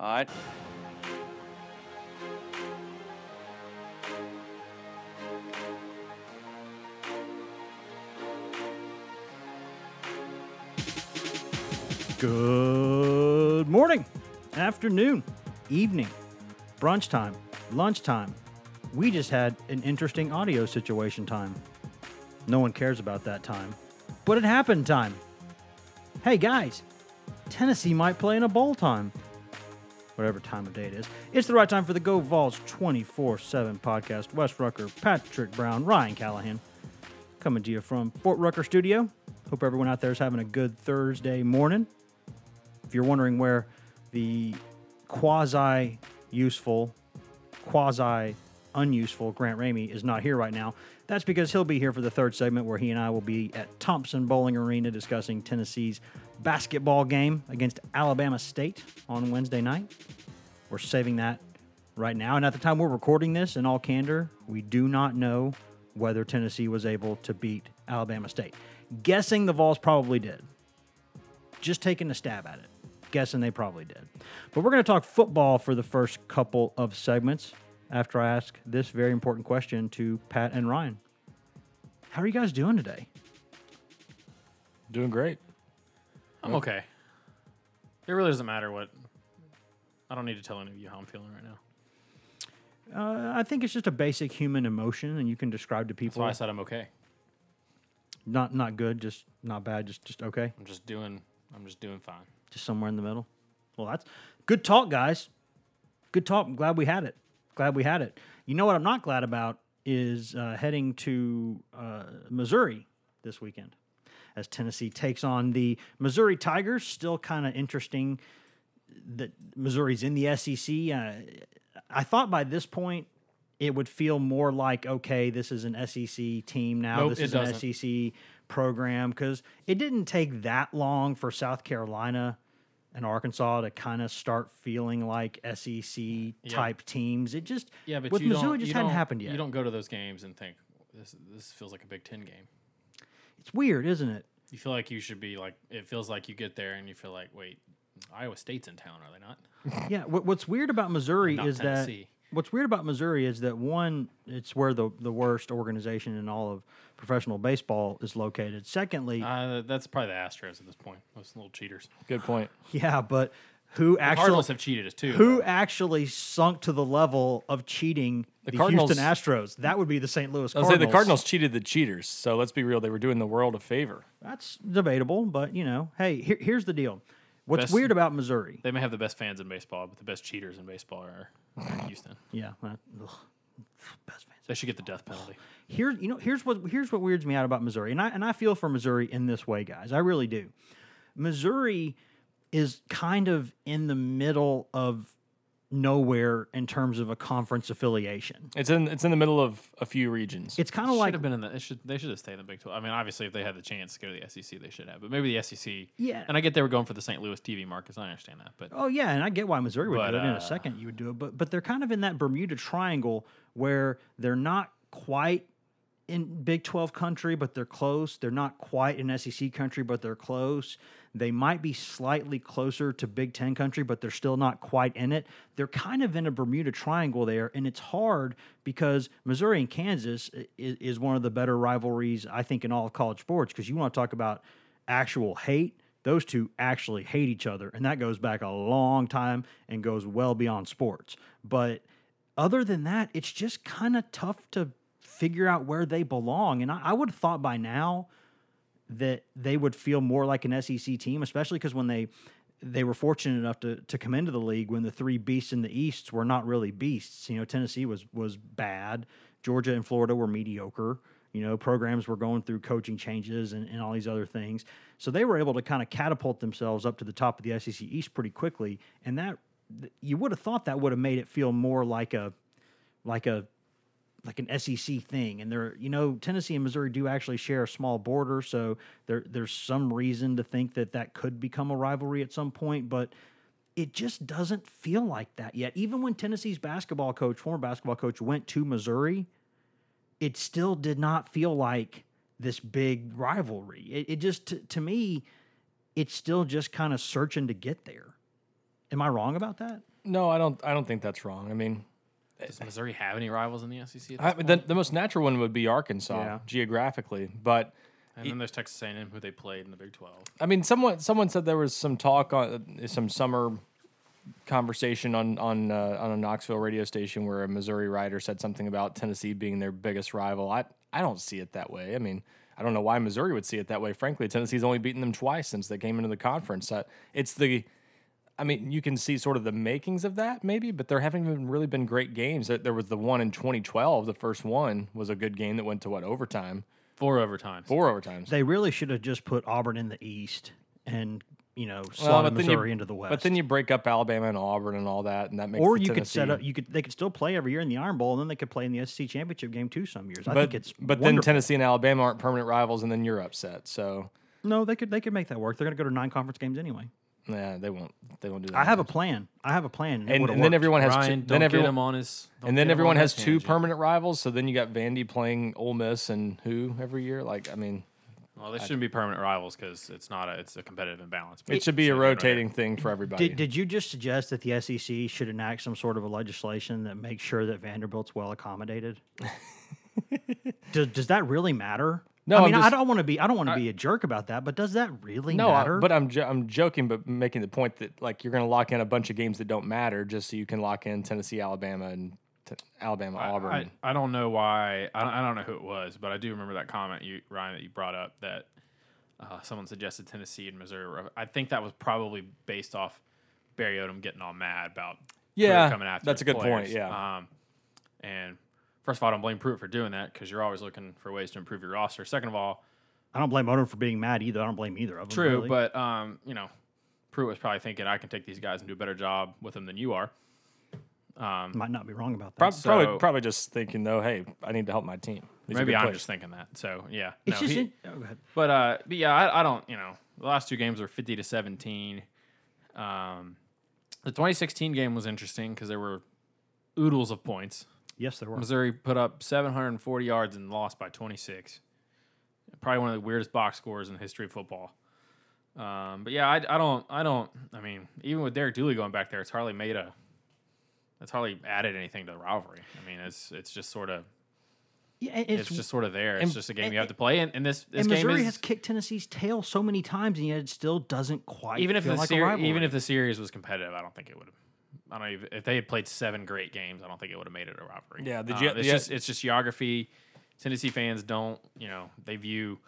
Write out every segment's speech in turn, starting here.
All right. Good morning, afternoon, evening, brunch time, lunchtime. We just had an interesting audio situation time. No one cares about that time, but it happened time. Hey guys, Tennessee might play in a bowl time. Whatever time of day it is. It's the right time for the Go Vols 24 7 podcast. Wes Rucker, Patrick Brown, Ryan Callahan coming to you from Fort Rucker Studio. Hope everyone out there is having a good Thursday morning. If you're wondering where the quasi useful, quasi unuseful Grant Ramey is not here right now, that's because he'll be here for the third segment where he and I will be at Thompson Boling Arena discussing Tennessee's basketball game against Alabama State on Wednesday night. We're saving that right now. And at the time we're recording this, in all candor, we do not know whether Tennessee was able to beat Alabama State. Guessing the Vols probably did. Just taking a stab at it. Guessing they probably did. But we're going to talk football for the first couple of segments after I ask this very important question to Pat and Ryan. How are you guys doing today? Doing great. I'm okay. It really doesn't matter what. I don't need to tell any of you how I'm feeling right now. Uh, I think it's just a basic human emotion, and you can describe to That's people why I said I'm okay. not not good, just not bad, just just okay, I'm just doing. I'm just doing fine. just somewhere in the middle. Well, that's good talk, guys. Good talk. I'm glad we had it. Glad we had it. You know what I'm not glad about is uh, heading to uh, Missouri this weekend as Tennessee takes on the Missouri Tigers. Still kind of interesting that Missouri's in the SEC. Uh, I thought by this point it would feel more like okay, this is an SEC team now. Nope, this is doesn't. an SEC program because it didn't take that long for South Carolina and Arkansas to kind of start feeling like SEC type teams. It just Yeah, but with you Missouri don't, just hadn't happened yet. You don't go to those games and think this. This feels like a Big Ten game. It's weird, isn't it? You feel like you should be like. It feels like you get there and you feel like, wait, Iowa State's in town, are they not? Yeah. What, what's weird about Missouri is that Tennessee. What's weird about Missouri is that one, it's where the the worst organization in all of professional baseball is located. Secondly, Uh, that's probably the Astros at this point. Those little cheaters. Good point. yeah, but who The actually Cardinals have cheated us too. who but- actually sunk to the level of cheating the, Cardinals- Houston Astros? That would be the St. Louis I was Cardinals. say the Cardinals cheated the cheaters. So let's be real; they were doing the world a favor. That's debatable, but you know, hey, here, here's the deal. What's Best- weird about Missouri? They may have the best fans in baseball, but the best cheaters in baseball are in Houston. Yeah, ugh, best fans. They should get the death penalty. Here, you know, here's what here's what weirds me out about Missouri, and I and I feel for Missouri in this way, guys. I really do. Missouri is kind of in the middle of nowhere in terms of a conference affiliation. It's in it's in the middle of a few regions. It's kind of like have been in the. It should, they should have stayed in the Big Twelve. I mean, obviously, if they had the chance to go to the SEC, they should have. But maybe the SEC. Yeah. And I get they were going for the St. Louis TV markets. I understand that, but Oh yeah, and I get why Missouri would But, do it in uh, a second. You would do it, but but they're kind of in that Bermuda Triangle where they're not quite in Big Twelve country, but they're close. They're not quite in SEC country, but they're close. They might be slightly closer to Big Ten country, but they're still not quite in it. They're kind of in a Bermuda Triangle there, and it's hard because Missouri and Kansas is, is one of the better rivalries I think in all of college sports. Because you want to talk about actual hate those two actually hate each other and that goes back a long time and goes well beyond sports but other than that it's just kind of tough to figure out where they belong and I, I would have thought by now that they would feel more like an sec team especially because when they they were fortunate enough to, to come into the league when the three beasts in the east were not really beasts you know tennessee was was bad georgia and florida were mediocre you know, programs were going through coaching changes and, and all these other things. So they were able to kind of catapult themselves up to the top of the SEC East pretty quickly. And that you would have thought that would have made it feel more like a like a like an SEC thing. And there, you know, Tennessee and Missouri do actually share a small border, so there there's some reason to think that that could become a rivalry at some point, but it just doesn't feel like that yet. Even when Tennessee's basketball coach, former basketball coach, went to Missouri, it still did not feel like this big rivalry. It, it just, to, to me, it's still just kind of searching to get there. Am I wrong about that? No, I don't. I don't think that's wrong. I mean, Does Missouri have any rivals in the SEC? At this I, point? the, the most natural one would be Arkansas Yeah. geographically, but and then there's Texas A&M, who they played in the Big 12. I mean, someone someone said there was some talk on some summer conversation on on uh, on a Knoxville radio station where a Missouri writer said something about Tennessee being their biggest rival. I I don't see it that way. I mean, I don't know why Missouri would see it that way. Frankly, Tennessee's only beaten them twice since they came into the conference. Uh, it's the I mean, you can see sort of the makings of that, maybe, but there haven't even really been great games. There there was the one in 2012. The first one was a good game that went to what overtime, Four overtimes. four overtimes. They really should have just put Auburn in the East and you know Well, slotted but then you- Missouri into the West. But then you break up Alabama and Auburn and all that, and that makes or the you could set up. You could. They could still play every year in the Iron Bowl, and then they could play in the SEC championship game too. Some years, I but think it's. but then. Tennessee and Alabama aren't permanent rivals, and then you're upset. So No, they could. They could make that work. They're going to go to nine conference games anyway. Yeah, they won't. They won't do that. I have a plan. I have a plan, and, and, then everyone has Ryan, two, don't then get everyone him on his. and then everyone has two tangent. permanent rivals. So then you got Vandy playing Ole Miss and who every year. Like I mean, Well, they shouldn't be permanent rivals because it's not a. It's a competitive imbalance. it should be a rotating thing for everybody. Did, did you just suggest that the SEC should enact some sort of a legislation that makes sure that Vanderbilt's well accommodated? does, does that really matter? No, I I'm mean I don't want to be I don't want to be a jerk about that, but does that really no, I- matter? but I'm jo- I'm joking, but making the point that like you're going to lock in a bunch of games that don't matter just so you can lock in Tennessee, Alabama, and t- Alabama, Auburn. I, I don't know why. I don't, I don't know who it was, but I do remember that comment you Ryan that you brought up that uh, someone suggested Tennessee and Missouri. I think that was probably based off Barry Odom getting all mad about Yeah, coming after. that's his a good point, yeah. Um, and first of all, I don't blame Pruitt for doing that because you're always looking for ways to improve your roster. Second of all, I don't blame Odom for being mad either. I don't blame either of them. True, really. but um, you know, Pruitt was probably thinking I can take these guys and do a better job with them than you are. Um, might not be wrong about that. Prob- so- probably probably just thinking though, hey, I need to help my team. These are maybe good I'm players. just thinking that. So yeah, it's no, just he- in, oh, go ahead. but uh, but yeah, I, I don't. You know, the last two games were 50 to 17. Um, the 2016 game was interesting because there were oodles of points. Yes, there were. Missouri put up 740 yards and lost by 26. Probably one of the weirdest box scores in the history of football. Um, but yeah, I, I don't, I don't. I mean, even with Derek Dooley going back there, it's hardly made a. It's hardly added anything to the rivalry. I mean, it's it's just sort of Yeah, it's, it's, just sort of there. It's and- just a game you have to play, and, and this this and game Missouri is has kicked Tennessee's tail so many times, and yet it still doesn't quite even if feel the like rivalry. even if the series was competitive, I don't think it would have. I don't even if they had played seven great games, I don't think it would have made it a rivalry. Yeah, the Um, it's just it's just geography. Tennessee fans don't, you know, they view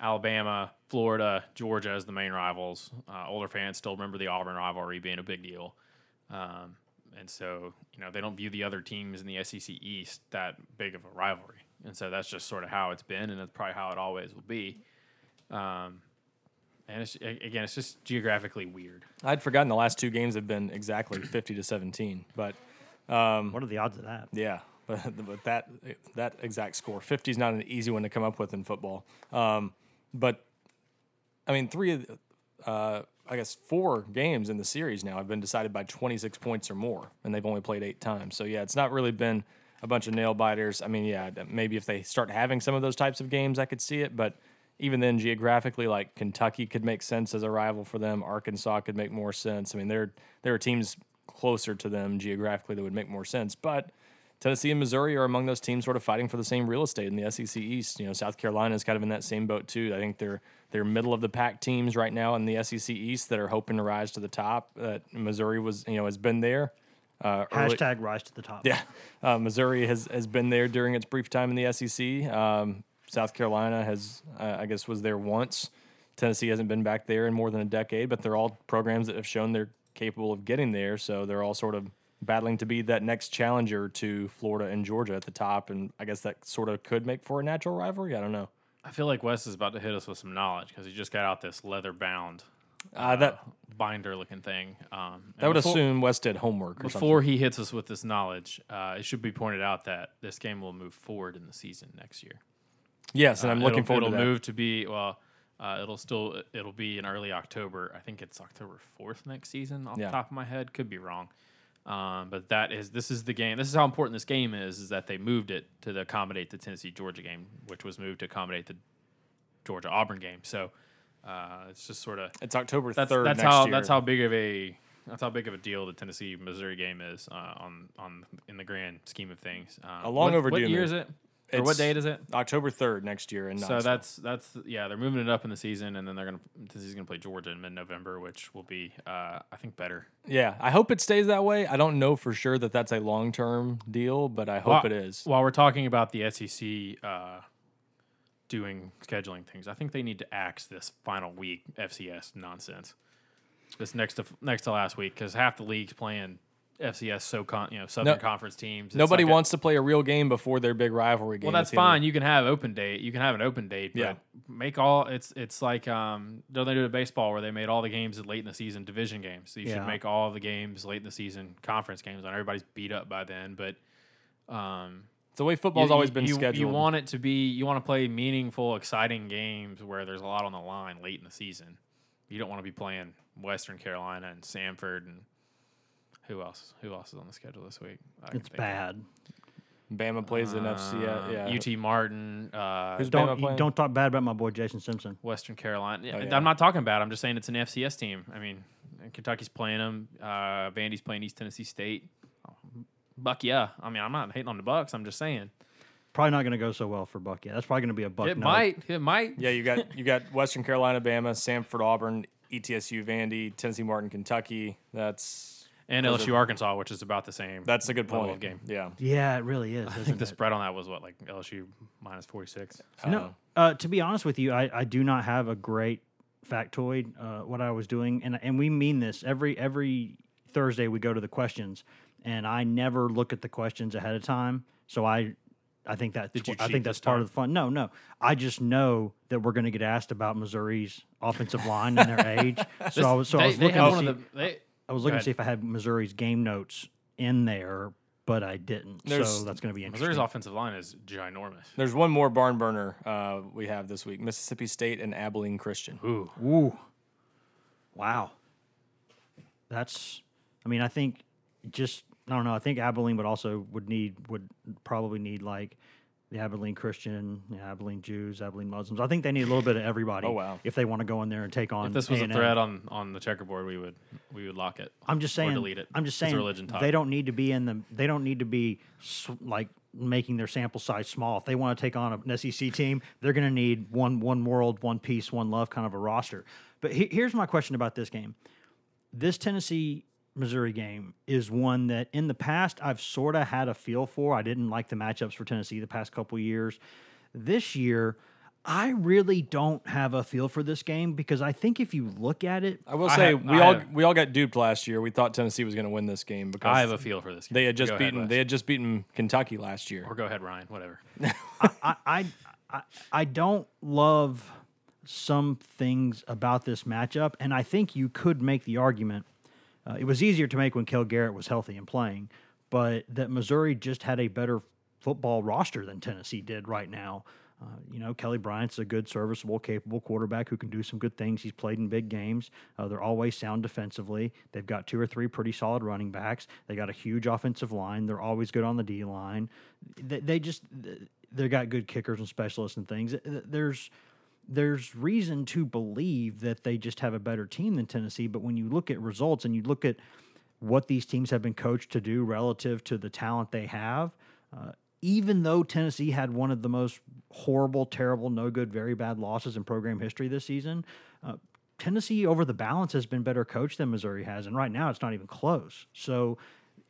Alabama, Florida, Georgia as the main rivals. Uh, older fans still remember the Auburn rivalry being a big deal, um, and so you know they don't view the other teams in the SEC East that big of a rivalry, and so that's just sort of how it's been, and that's probably how it always will be. Um, and it's, again, it's just geographically weird. I'd forgotten the last two games have been exactly 50 to 17, but what are the odds of that? yeah, but, but that that exact score 50 is not an easy one to come up with in football. Um, but I mean, three of the- uh, I guess four games in the series now have been decided by 26 points or more, and they've only played eight times. So yeah, it's not really been a bunch of nail biters. I mean, yeah, maybe if they start having some of those types of games, I could see it, but. Even then, geographically, like Kentucky could make sense as a rival for them. Arkansas could make more sense. I mean, there there are teams closer to them geographically that would make more sense. But Tennessee and Missouri are among those teams sort of fighting for the same real estate in the SEC East. You know, South Carolina is kind of in that same boat too. I think they're they're middle of the pack teams right now in the SEC East that are hoping to rise to the top. That Missouri was, you know, has been there. Uh, early- Hashtag rise to the top. yeah, uh, Missouri has has been there during its brief time in the SEC. Um, South Carolina has, uh, I guess, was there once. Tennessee hasn't been back there in more than a decade, but they're all programs that have shown they're capable of getting there. So they're all sort of battling to be that next challenger to Florida and Georgia at the top, and I guess that sort of could make for a natural rivalry. I don't know. I feel like Wes is about to hit us with some knowledge because he just got out this leather bound Uh, that binder looking thing. Um, that would before, assume Wes did homework. Or before he hits us with this knowledge, uh, it should be pointed out that this game will move forward in the season next year. Yes, and I'm Uh, looking forward it'll to that. move to be well. Uh, it'll still it'll be in early October. I think it's October fourth next season. Off Yeah. the top of my head, could be wrong. Um, but that is this is the game. This is how important this game is. Is that they moved it to the accommodate the Tennessee Georgia game, which was moved to accommodate the Georgia Auburn game. So uh, it's just sort of It's October third that's next how year. that's how big of a that's how big of a deal the Tennessee Missouri game is uh, on on in the grand scheme of things. Um, A long what, overdue What year is it? Or what date is it? October third next year, and So that's that's yeah, they're moving it up in the season, and then they're gonna Tennessee's gonna play Georgia in mid November, which will be uh, I think better. yeah. I hope it stays that way. I don't know for sure that that's a long term deal, but I hope While- it is. While we're talking about the SEC uh, doing scheduling things, I think they need to axe this final week FCS nonsense. This next to next to last week, because half the leagues playing FCS so con you know Southern No- Conference teams. It's Nobody like a- wants to play a real game before their big rivalry game. Well, that's the end of fine. You can have open date. You can have an open date, but Yeah. make all it's it's like um don't they do it baseball where they made all the games late in the season division games. So you Yeah. should make all the games late in the season conference games. And everybody's beat up by then, but um the way football's you- always been you, scheduled. You want it to be you want to play meaningful, exciting games where there's a lot on the line late in the season. You don't want to be playing Western Carolina and Samford and who else? Who else is on the schedule this week? I can It's think of. bad. Bama plays an Uh, FCS. Yeah. UT Martin. Uh, Who's Don't playing? don't talk bad about my boy Jason Simpson. Western Carolina. Yeah, Oh, yeah. I'm not talking about. it. I'm just saying it's an FCS team. I mean, Kentucky's playing them. Uh, Vandy's playing East Tennessee State. Buck, yeah. I mean, I'm not hating on the Bucks. I'm just saying Probably not going to go so well for Buck. Yeah, that's probably going to be a Buck. it no. might. It might. Yeah, you got you got Western Carolina, Bama, Samford, Auburn, ETSU, Vandy, Tennessee, Martin, Kentucky. That's And Those LSU, Arkansas, which is about the same. that's a good level point. of game. Yeah. Yeah, it really is. I think isn't the spread on that was what, like LSU minus 46. No, uh, to be honest with you, I, I do not have a great factoid. Uh, what I was doing, and and we mean this every every Thursday we go to the questions, and I never look at the questions ahead of time. So I, I think that Did you I cheat think that's this part time? of the fun. No, no, I just know that we're going to get asked about Missouri's offensive line and their age. So I was so I was looking. have To one see, the. They, I was looking to ahead. see if I had Missouri's game notes in there, but I didn't. There's- so that's going to be interesting. Missouri's offensive line is ginormous. There's one more barn burner uh, we have this week: Mississippi State and Abilene Christian. Ooh. Ooh. Wow. That's I mean, I think just I don't know, I think Abilene would also would need would probably need like the Abilene Christian, the Abilene Jews, Abilene Muslims. I think they need a little bit of everybody Oh, wow. if they want to go in there and take on If this was a A&M. thread on, on the checkerboard, we would we would lock it. I'm just saying. delete it. I'm just saying. religion they don't need to be in the. They don't need to be like making their sample size small. If they want to take on an SEC team, they're going to need one one world, one peace, one love kind of a roster. But he, here's my question about this game. This Tennessee Missouri game is one that in the past I've sort of had a feel for. I didn't like the matchups for Tennessee the past couple years. This year. I really don't have a feel for this game because I think if you look at it, I will I say have- we I all have- we all got duped last year. We thought Tennessee was going to win this game because I have a feel for this game. they had just Go beaten Wes. they had just beaten Kentucky last year. Or go ahead, Ryan. Whatever. I, I, I, I don't love some things about this matchup, and I think you could make the argument. Uh, it was easier to make when Cale Garrett was healthy and playing, but that Missouri just had a better football roster than Tennessee did right now. Uh, you know, Kelly Bryant's a good, serviceable, capable quarterback who can do some good things. He's played in big games. Uh, they're always sound defensively. They've got two or three pretty solid running backs. They got a huge offensive line. They're always good on the D line. They, they just they got good kickers and specialists and things. There's there's reason to believe that they just have a better team than Tennessee. But when you look at results and you look at what these teams have been coached to do relative to the talent they have, uh, even though Tennessee had one of the most horrible, terrible, no good, very bad losses in program history this season, uh, Tennessee over the balance has been better coached than Missouri has, and right now it's not even close. So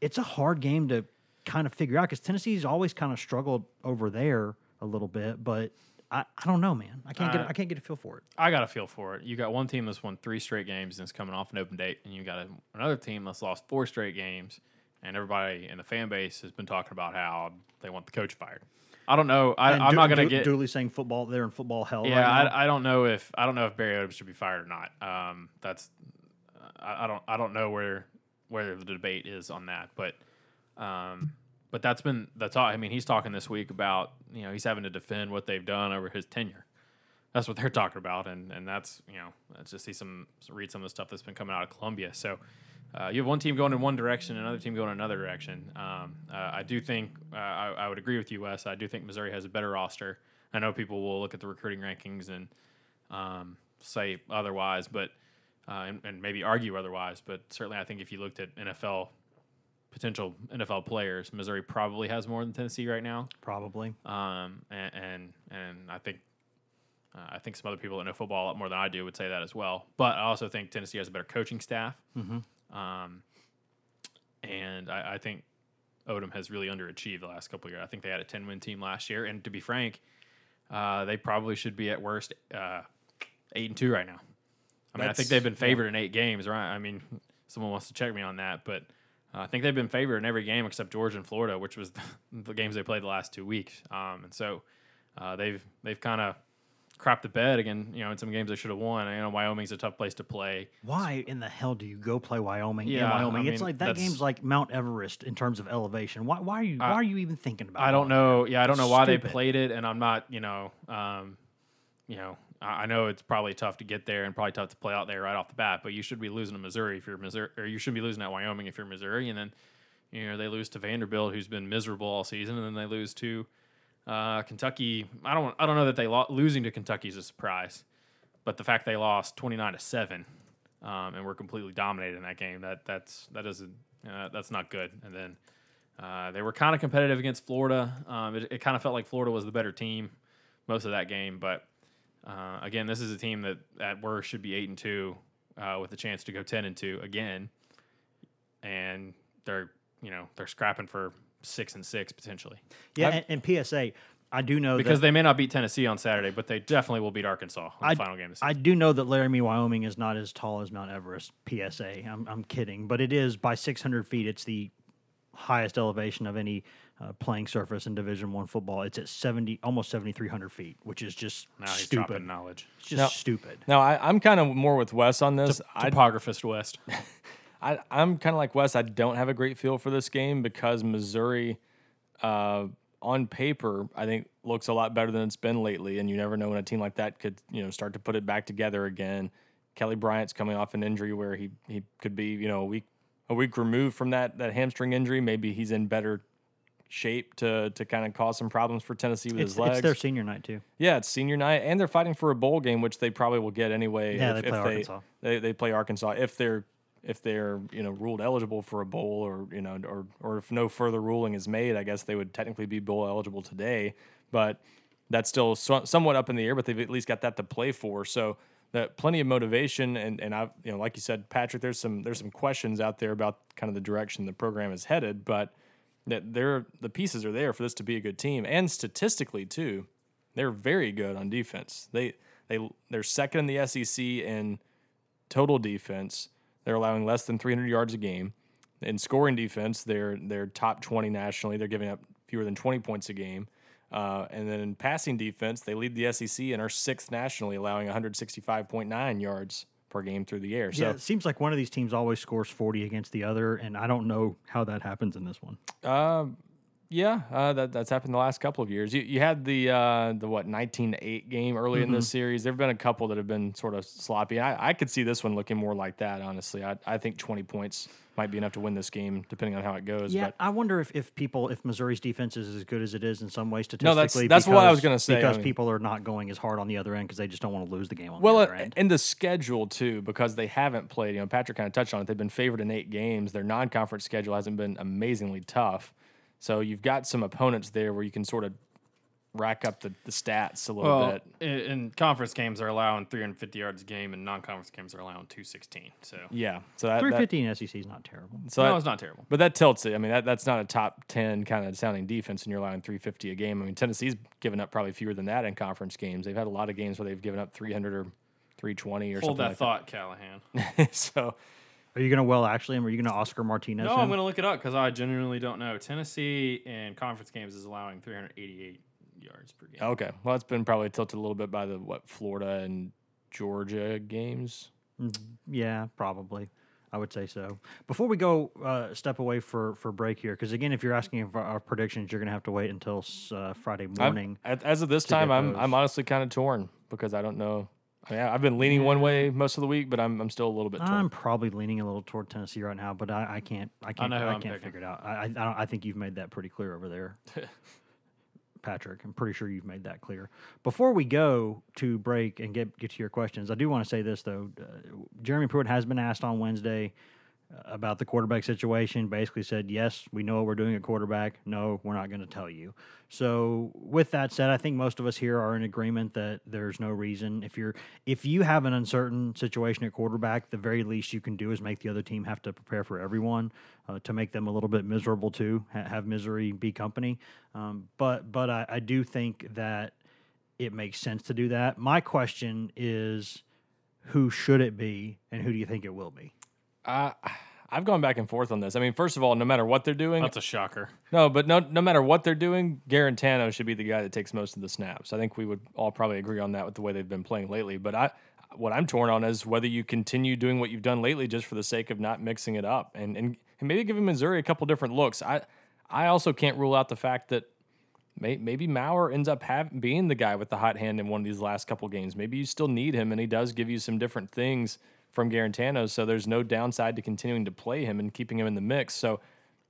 it's a hard game to kind of figure out because Tennessee's always kind of struggled over there a little bit, but I, I don't know, man. I can't get I can't get a feel for it. I got a feel for it. You got one team that's won three straight games and is coming off an open date, and you got a, another team that's lost four straight games, and everybody in the fan base has been talking about how they want the coach fired. I don't know. I, Du- not going to Du- get. Dooley saying football. They're in football hell. yeah, right. I, I don't know if I don't know if Barry Odom should be fired or not. Um, that's I, I don't I don't know where where the debate is on that, but um, but that's been that's all. I mean, he's talking this week about you know he's having to defend what they've done over his tenure. That's what they're talking about, and and that's you know let's just see some read some of the stuff that's been coming out of Columbia. So. Uh, you have one team going in one direction, another team going in another direction. Um, uh, I do think uh, I, I would agree with you, Wes. I do think Missouri has a better roster. I know people will look at the recruiting rankings and um, say otherwise, but uh, and, and maybe argue otherwise. But certainly, I think if you looked at NFL potential NFL players, Missouri probably has more than Tennessee right now. Probably. Um, and, and and I think uh, I think some other people that know football a lot more than I do would say that as well. But I also think Tennessee has a better coaching staff. Um, and I, I think Odom has really underachieved the last couple of years. I think they had a 10 win team last year. And to be frank, uh, they probably should be at worst uh, 8 and 2 right now. I mean, I think they've been favored in eight games, right? I mean, someone wants to check me on that, but uh, I think they've been favored in every game except Georgia and Florida, which was the, the games they played the last two weeks. Um, and so uh, they've they've kind of crapped the bed again. You know, in some games they should have won. You know, Wyoming's a tough place to play. Why in the hell do you go play Wyoming Yeah, in I Wyoming? it's mean, like that game's like Mount Everest in terms of elevation. Why, why are you why are you even thinking about? I don't going there? know. Yeah, I don't know why they played it, and I'm not. You know, um, you know, I know it's probably tough to get there and probably tough to play out there right off the bat. But you should be losing to Missouri if you're Missouri, or you should be losing at Wyoming if you're Missouri, and then you know they lose to Vanderbilt, who's been miserable all season, and then they lose to uh, Kentucky. I don't. I don't know that they lo- losing to Kentucky is a surprise, but the fact they lost 29 to seven, um, and were completely dominated in that game. That that's that doesn't. Uh, that's not good. And then. Uh, they were kind of competitive against Florida. Um, it, it kind of felt like Florida was the better team most of that game. But uh, again, this is a team that at worst should be eight and two uh, with a chance to go ten and two again, and they're you know they're scrapping for six and six potentially Yeah, and, and PSA, I do know because that, they may not beat Tennessee on Saturday, but they definitely will beat Arkansas in the final game. Of the I do know that Laramie, Wyoming is not as tall as Mount Everest. PSA, I'm, I'm kidding, but it is by 600 feet. It's the highest elevation of any uh, playing surface in Division One football. It's at 70, almost 7,300 feet, which is just now he's stupid. knowledge. It's just Now- stupid. Now I, I'm kind of more with Wes on this. I, Topographist Wes. I, I'm kind of like Wes. I don't have a great feel for this game because Missouri, uh, on paper, I think looks a lot better than it's been lately. And you never know when a team like that could, you know, start to put it back together again. Kelly Bryant's coming off an injury where he he could be, you know, a week a week removed from that that hamstring injury. Maybe he's in better shape to to kind of cause some problems for Tennessee with It's, his legs. it's their senior night too. Yeah, it's senior night, and they're fighting for a bowl game, which they probably will get anyway. Yeah, if, they if play Arkansas. They, they play Arkansas if they're if they're you know ruled eligible for a bowl, or you know, or or if no further ruling is made, I guess they would technically be bowl eligible today. But that's still so, somewhat up in the air. But they've at least got that to play for. So that plenty of motivation, and and I you know like you said, Patrick, there's some there's some questions out there about kind of the direction the program is headed, but that they're the pieces are there for this to be a good team, and statistically too, they're very good on defense. They they they're second in the SEC in total defense. They're allowing less than 300 yards a game. In scoring defense, they're they're top 20 nationally. They're giving up fewer than 20 points a game. Uh, and then in passing defense, they lead the SEC and are sixth nationally, allowing 165.9 yards per game through the air. So yeah, it seems like one of these teams always scores 40 against the other, and I don't know how that happens in this one. Um, yeah, uh, that that's happened the last couple of years. You you had the uh, the what nineteen to eight game early in this series. There've been a couple that have been sort of sloppy. I, I could see this one looking more like that. Honestly, I I think twenty points might be enough to win this game, depending on how it goes. Yeah, But I wonder if, if people if Missouri's defense is as good as it is in some ways No, statistically. that's- that's what I was gonna say, I Because mean- people are not going as hard on the other end because they just don't want to lose the game on well, the other uh, and the schedule too, because they haven't played. You know, Patrick kind of touched on it. They've been favored in eight games. Their non-conference schedule hasn't been amazingly tough. So you've got some opponents there where you can sort of rack up the, the stats a little Well, bit. in, in conference games, they're allowing 350 yards a game, and non-conference games are allowing 216. So Yeah. So that, that in SEC is not terrible. so no, that- it's not terrible. But that tilts it. I mean, that, that's not a top 10 kind of sounding defense, and you're allowing 350 a game. I mean, Tennessee's given up probably fewer than that in conference games. They've had a lot of games where they've given up 300 or 320 or something. Hold that something thought, Callahan. so, Are you going to well actually him? Are you going to Oscar Martinez? No, him? I'm going to look it up because I genuinely don't know. Tennessee in conference games is allowing 388 yards per game. okay. Well, it's been probably tilted a little bit by the, what, Florida and Georgia games. Yeah, probably. I would say so. Before we go, uh, step away for, for break here, because again, if you're asking for our predictions, you're going to have to wait until uh, Friday I'm- morning. as of this time, I'm, those. I'm honestly kind of torn because I don't know. I mean, I've been leaning one way most of the week, but I'm, I'm still a little bit torn. I'm probably leaning a little toward Tennessee right now, but I, I can't. I can't. know I, I'm can't picking. figure it out. I, I, I don't- I think you've made that pretty clear over there. Patrick. I'm pretty sure you've made that clear. Before we go to break and get get to your questions, I do want to say this though. Uh, Jeremy Pruitt has been asked on Wednesday about the quarterback situation. Basically said, yes, we know what we're doing at quarterback. No, we're not going to tell you. So with that said, I think most of us here are in agreement that there's no reason if you're if you have an uncertain situation at quarterback, the very least you can do is make the other team have to prepare for everyone uh, to make them a little bit miserable too. Ha- have misery be company. Um, but but I, I do think that it makes sense to do that. My question is, who should it be, and who do you think it will be? Uh, I've gone back and forth on this. I mean, first of all, no matter what they're doing, That's a shocker. no, but no, no matter what they're doing, Guarantano should be the guy that takes most of the snaps. I think we would all probably agree on that with the way they've been playing lately. But I, what I'm torn on is whether you continue doing what you've done lately just for the sake of not mixing it up and and, and maybe giving Missouri a couple different looks. I, I also can't rule out the fact that maybe Maurer ends up have, being the guy with the hot hand in one of these last couple games. Maybe you still need him, and he does give you some different things from Guarantano. So there's no downside to continuing to play him and keeping him in the mix. So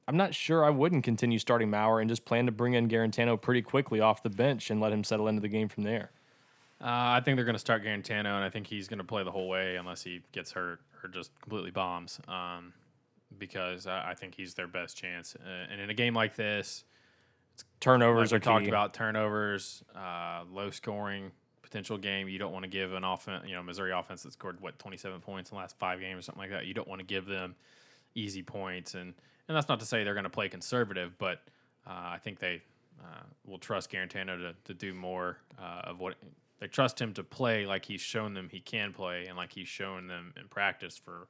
I'm not sure I wouldn't continue starting Maurer and just plan to bring in Guarantano pretty quickly off the bench and let him settle into the game from there. Uh, I think they're going to start Guarantano, and I think he's going to play the whole way unless he gets hurt or just completely bombs. Um, because I, I think he's their best chance. Uh, and in a game like this, Turnovers like are talked about turnovers, uh, low scoring potential game. You don't want to give an offense, you know, Missouri offense that scored what 27 points in the last five games or something like that. You don't want to give them easy points, and and that's not to say they're going to play conservative, but uh, I think they uh, will trust Guarantano to, to do more uh, of what they trust him to play like he's shown them he can play and like he's shown them in practice for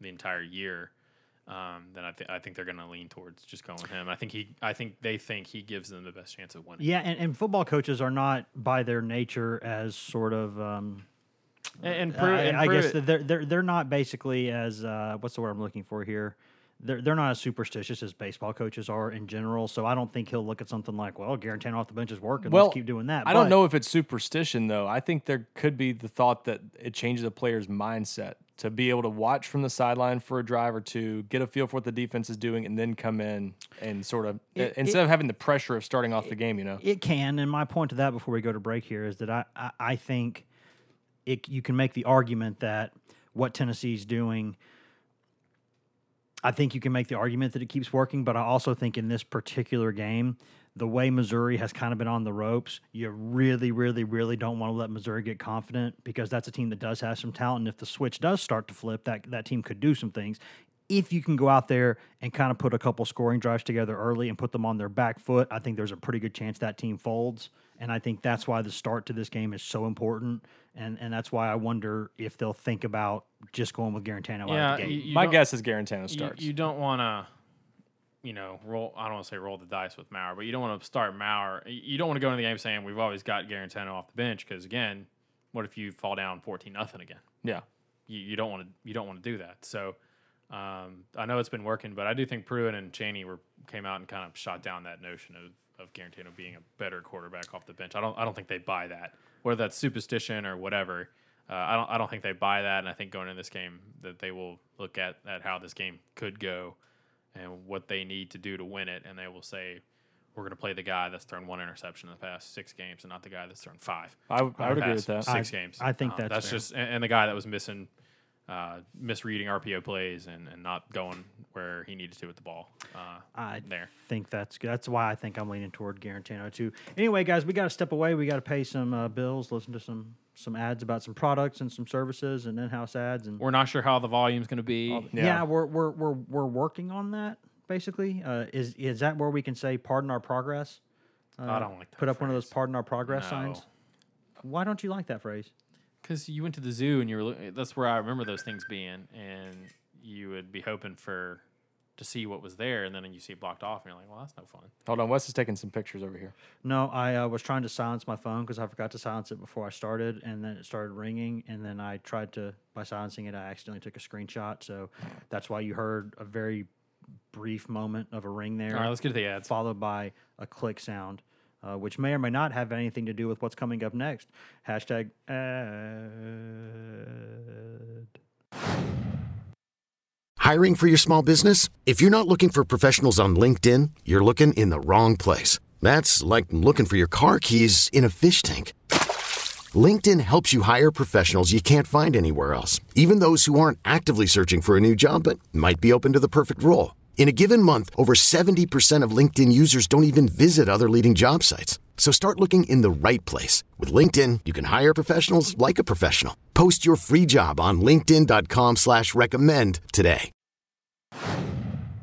the entire year um, then I, th- I think they're going to lean towards just going him. I think he, I think they think he gives them the best chance of winning. Yeah, and, and football coaches are not by their nature as sort of. Um, And, and, Pru- I, and I guess Pruitt- that they're they're they're not basically as uh, what's the word I'm looking for here. They're they're not as superstitious as baseball coaches are in general. So I don't think he'll look at something like, well, Guarantano off the bench is working. Well, Let's keep doing that. I don't know if it's superstition though. I think there could be the thought that it changes a player's mindset to be able to watch from the sideline for a drive or two, get a feel for what the defense is doing, and then come in and sort of It- instead of having the pressure of starting off the game. You know, It can, and my point to that before we go to break here is that I I, I think it you can make the argument that what Tennessee's doing. I think you can make the argument that it keeps working, but I also think in this particular game, the way Missouri has kind of been on the ropes, you really, really, really don't want to let Missouri get confident because that's a team that does have some talent. And if the switch does start to flip, that that team could do some things. If you can go out there and kind of put a couple scoring drives together early and put them on their back foot, I think there's a pretty good chance that team folds. And I think that's why the start to this game is so important. And and that's why I wonder if they'll think about just going with Guarantano out of the gate. you, you my guess is Guarantano starts. you don't want to, you know, roll. I don't want to say roll the dice with Maurer, but you don't want to start Maurer. You you don't want to go into the game saying we've always got Guarantano off the bench because again, what if you fall down fourteen nothing again? yeah, you, you don't want to you don't want to do that. So um, I know it's been working, but I do think Pruitt and Chaney were came out and kind of shot down that notion of of Guarantano being a better quarterback off the bench. I don't I don't think they buy that, whether that's superstition or whatever. Uh, I don't I don't think they buy that, and I think going into this game that they will look at at how this game could go and what they need to do to win it, and they will say. We're going to play the guy that's thrown one interception in the past six games, and not the guy that's thrown five. I, would- I would agree with that. Six I- games. I think Um, that's that's fair. just and, and the guy that was missing, uh, misreading RPO plays and, and not going where he needed to with the ball. Uh, I there. think that's good. That's why I think I'm leaning toward Guarantano too. Anyway, guys, we got to step away. We got to pay some uh, bills, listen to some some ads about some products and some services and in-house ads and We're not sure how the volume's going to be. yeah, Yeah. we're, we're we're we're working on that. Basically, uh, is is that where we can say "pardon our progress"? Uh, I don't like that Put up one of those "pardon our progress" No. signs. Why don't you like that phrase? Because you went to the zoo and you were that's where I remember those things being, and you would be hoping for to see what was there, and then you see it blocked off, and you're like, well, that's no fun. Hold on, Wes is taking some pictures over here. No, I uh, was trying to silence my phone because I forgot to silence it before I started, and then it started ringing, and then I tried to by silencing it, I accidentally took a screenshot. So that's why you heard a very brief moment of a ring there, All right, let's get to the ads. followed by a click sound. Uh, which may or may not have anything to do with what's coming up next. Hashtag ad. Hiring for your small business? If you're not looking for professionals on LinkedIn, you're looking in the wrong place. That's like looking for your car keys in a fish tank. LinkedIn helps you hire professionals you can't find anywhere else, even those who aren't actively searching for a new job but might be open to the perfect role. In a given month, over 70% of LinkedIn users don't even visit other leading job sites. So start looking in the right place. With LinkedIn, you can hire professionals like a professional. Post your free job on linkedin.com slash recommend today.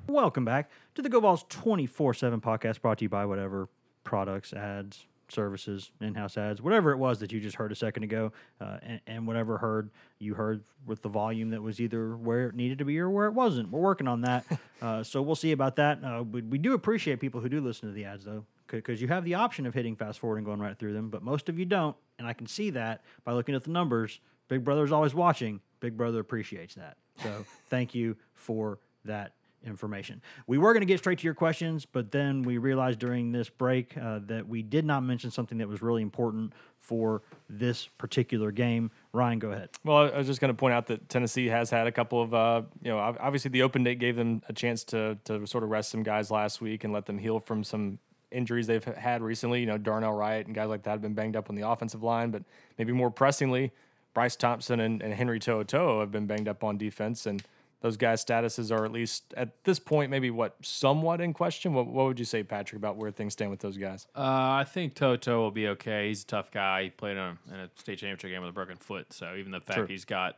Welcome back to the Go Vols 24 7 podcast brought to you by whatever products, ads, services, in house ads, whatever it was that you just heard a second ago, uh, and, and whatever heard you heard with the volume that was either where it needed to be or where it wasn't. We're working on that. uh, so we'll see about that. Uh, we, we do appreciate people who do listen to the ads, though, because you have the option of hitting fast forward and going right through them, but most of you don't. And I can see that by looking at the numbers. Big Brother's always watching. Big Brother appreciates that. So thank you for that information. We were going to get straight to your questions, but then we realized during this break uh, that we did not mention something that was really important for this particular game. Ryan, go ahead. Well, I was just going to point out that Tennessee has had a couple of, uh, you know, obviously the open date gave them a chance to to sort of rest some guys last week and let them heal from some injuries they've had recently. You know, Darnell Wright and guys like that have been banged up on the offensive line, but maybe more pressingly, Bryce Thompson and, and Henry To'oTo'o have been banged up on defense and those guys' statuses are at least at this point maybe what somewhat in question. What, what would you say, Patrick, about where things stand with those guys? Uh, I think To'oTo'o will be okay. He's a tough guy. He played in a, in a state championship game with a broken foot, so even the fact Sure. he's got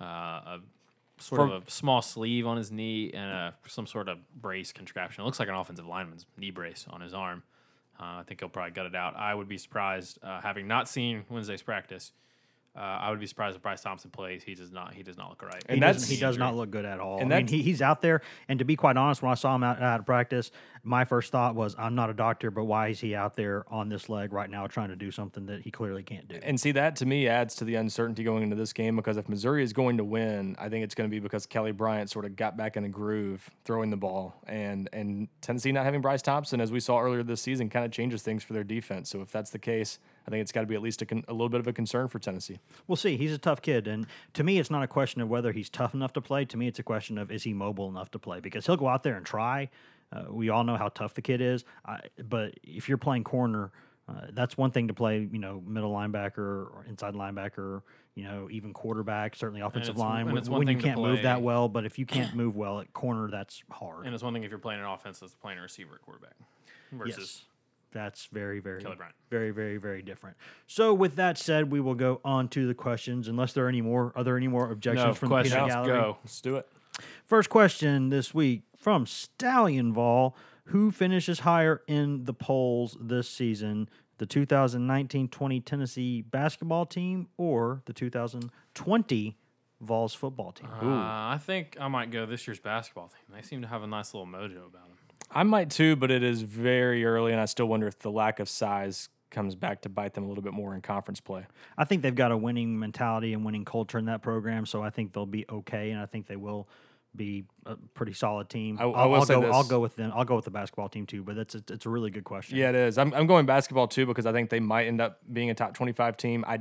uh, a sort For- of a small sleeve on his knee and a, some sort of brace contraption. It looks like an offensive lineman's knee brace on his arm. Uh, I think he'll probably gut it out. I would be surprised, uh, having not seen Wednesday's practice. Uh, I would be surprised if Bryce Thompson plays. He does not. He does not look right. And he, that's- doesn't- he does not look good at all. And I mean, he, he's out there, and to be quite honest, when I saw him out, out of practice, my first thought was, "I'm not a doctor, but why is he out there on this leg right now, trying to do something that he clearly can't do?" And see, that to me adds to the uncertainty going into this game because if Missouri is going to win, I think it's going to be because Kelly Bryant sort of got back in a groove throwing the ball. And, and Tennessee not having Bryce Thompson, as we saw earlier this season, kind of changes things for their defense. So if that's the case, I think it's got to be at least a, con- a little bit of a concern for Tennessee. We'll see. He's a tough kid, and to me, it's not a question of whether he's tough enough to play. To me, it's a question of is he mobile enough to play? Because he'll go out there and try. Uh, we all know how tough the kid is, I, but if you're playing corner, uh, that's one thing to play. You know, middle linebacker or inside linebacker. You know, even quarterback, certainly offensive it's- line. and When, when you can't move that well, but if you can't move well at corner, that's hard. and it's one thing if you're playing an offense that's playing a receiver at quarterback versus Yes. That's very, very, Kelly Bryant. very, very, very different. So, with that said, we will go on to the questions. Unless there are any more, are there any more objections no from questions. the peanut gallery? Go. Let's do it. First question this week from Stallion Vol: Who finishes higher in the polls this season? The 2019-20 Tennessee basketball team or the 2020 Vols football team? Uh, I think I might go this year's basketball team. They seem to have a nice little mojo about them. I might too, but it is very early, and I still wonder if the lack of size comes back to bite them a little bit more in conference play. I think they've got a winning mentality and winning culture in that program, so I think they'll be okay, and I think they will be a pretty solid team. I- I I'll, I'll go. I'll go with them. I'll go with the basketball team too. But that's a, it's a really good question. Yeah, it is. I'm, I'm going basketball too because I think they might end up being a top 25 team. I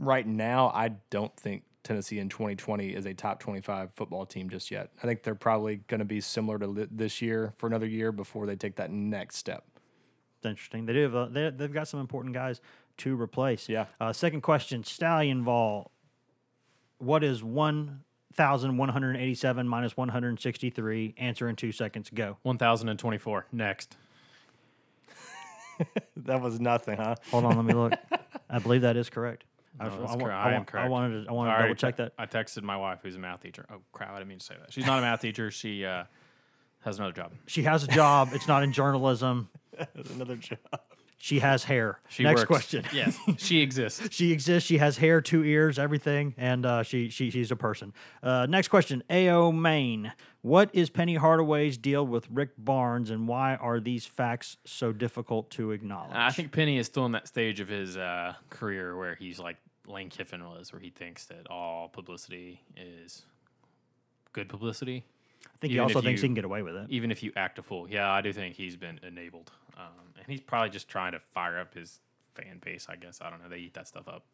right now I don't think Tennessee in 2020 is a top 25 football team just yet. I think they're probably going to be similar to li- this year for another year before they take that next step. It's interesting. They do have. A, they, they've got some important guys to replace. Yeah. Uh, second question: Stallion Vol. What is one thousand one hundred eighty-seven minus one hundred sixty-three? Answer in two seconds. Go. 1024. Next. That was nothing, huh? Hold on. let me look. I believe that is correct. I, No, that's wa- correct. I I am wa- I wanted to. I wanted to double check te- that. I texted my wife, who's a math teacher. Oh crap! I didn't mean to say that. She's not a math teacher. She uh, has another job. She has a job. it's not in journalism. another job. She has hair. She Next works- question. Yes, she exists. She exists. She has hair, two ears, everything, and uh, she, she she's a person. Uh, next question. AO Maine. What is Penny Hardaway's deal with Rick Barnes, and why are these facts so difficult to acknowledge? I think Penny is still in that stage of his uh, career where he's like Lane Kiffin was, where he thinks that all publicity is good publicity, I think he also thinks you- he can get away with it. even if you act a fool. Yeah, I do think he's been enabled, um, and he's probably just trying to fire up his fan base. I guess I don't know. They eat that stuff up.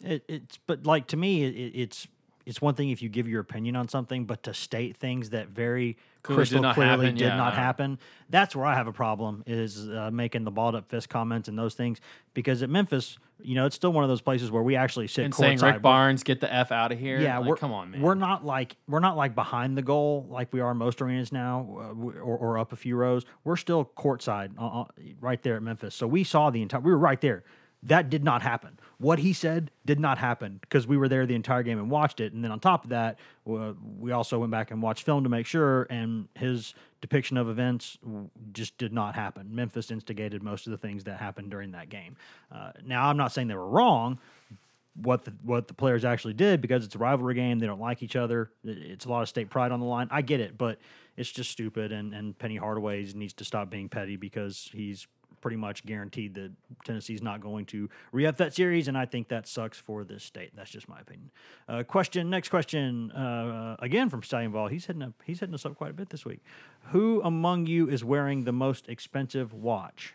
It, it's but like to me, it, it's it's one thing if you give your opinion on something, but to state things that very Clearly did crystal not clearly happen, did yeah, not uh, happen. That's where I have a problem is uh, making the balled up fist comments and those things because at Memphis, you know, it's still one of those places where we actually sit And saying. Rick Barnes, get the f out of here. yeah, Like, we're, come on, man. We're not like we're not like behind the goal like we are most arenas now, uh, or, or up a few rows. We're still courtside, uh, uh, right there at Memphis. So we saw the entire. We were right there. That did not happen. What he said did not happen because we were there the entire game and watched it. And then on top of that, we also went back and watched film to make sure. And his depiction of events just did not happen. Memphis instigated most of the things that happened during that game. Uh, now I'm not saying they were wrong, what the what the players actually did because it's a rivalry game. They don't like each other. It's a lot of state pride on the line. I get it, but it's just stupid. And and Penny Hardaway needs to stop being petty because he's pretty much guaranteed that Tennessee's not going to re-up that series, and I think that sucks for this state. That's just my opinion. Uh, question. Next question. Uh, again from Stallion Vol. He's hitting up. He's hitting us up quite a bit this week. Who among you is wearing the most expensive watch?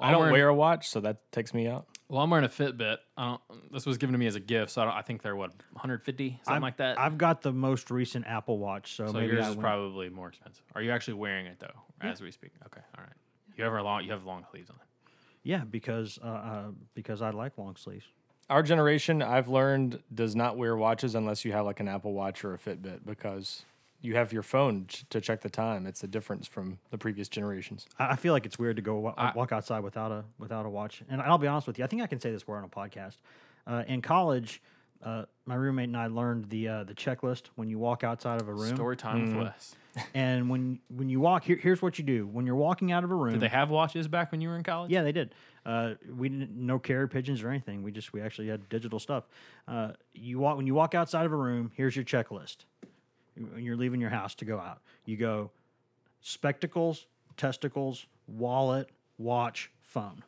I don't wearing- wear a watch, so that takes me out. Well, I'm wearing a Fitbit. I don't. This was given to me as a gift, so I, don't, I think they're what 150 something I'm- like that. I've got the most recent Apple Watch, so, so maybe yours I is win. probably more expensive. Are you actually wearing it though, as we speak? Okay, all right. You have a long. You have long sleeves on. Yeah, because uh, uh, because I like long sleeves. Our generation, I've learned, does not wear watches unless you have like an Apple Watch or a Fitbit because you have your phone ch- to check the time. It's the difference from the previous generations. I I feel like it's weird to go wa- I- walk outside without a without a watch. And I'll be honest with you, I think I can say this word on a podcast. Uh, in college, uh, my roommate and I learned the uh, the checklist when you walk outside of a room. Story time Mm. with Wes. And when when you walk, here, here's what you do: when you're walking out of a room. Did they have watches back when you were in college? Yeah, they did. Uh, we didn't no carrier pigeons or anything. We just we actually had digital stuff. Uh, you walk when you walk outside of a room. Here's your checklist. When you're leaving your house to go out, you go spectacles, testicles, wallet, watch, phone.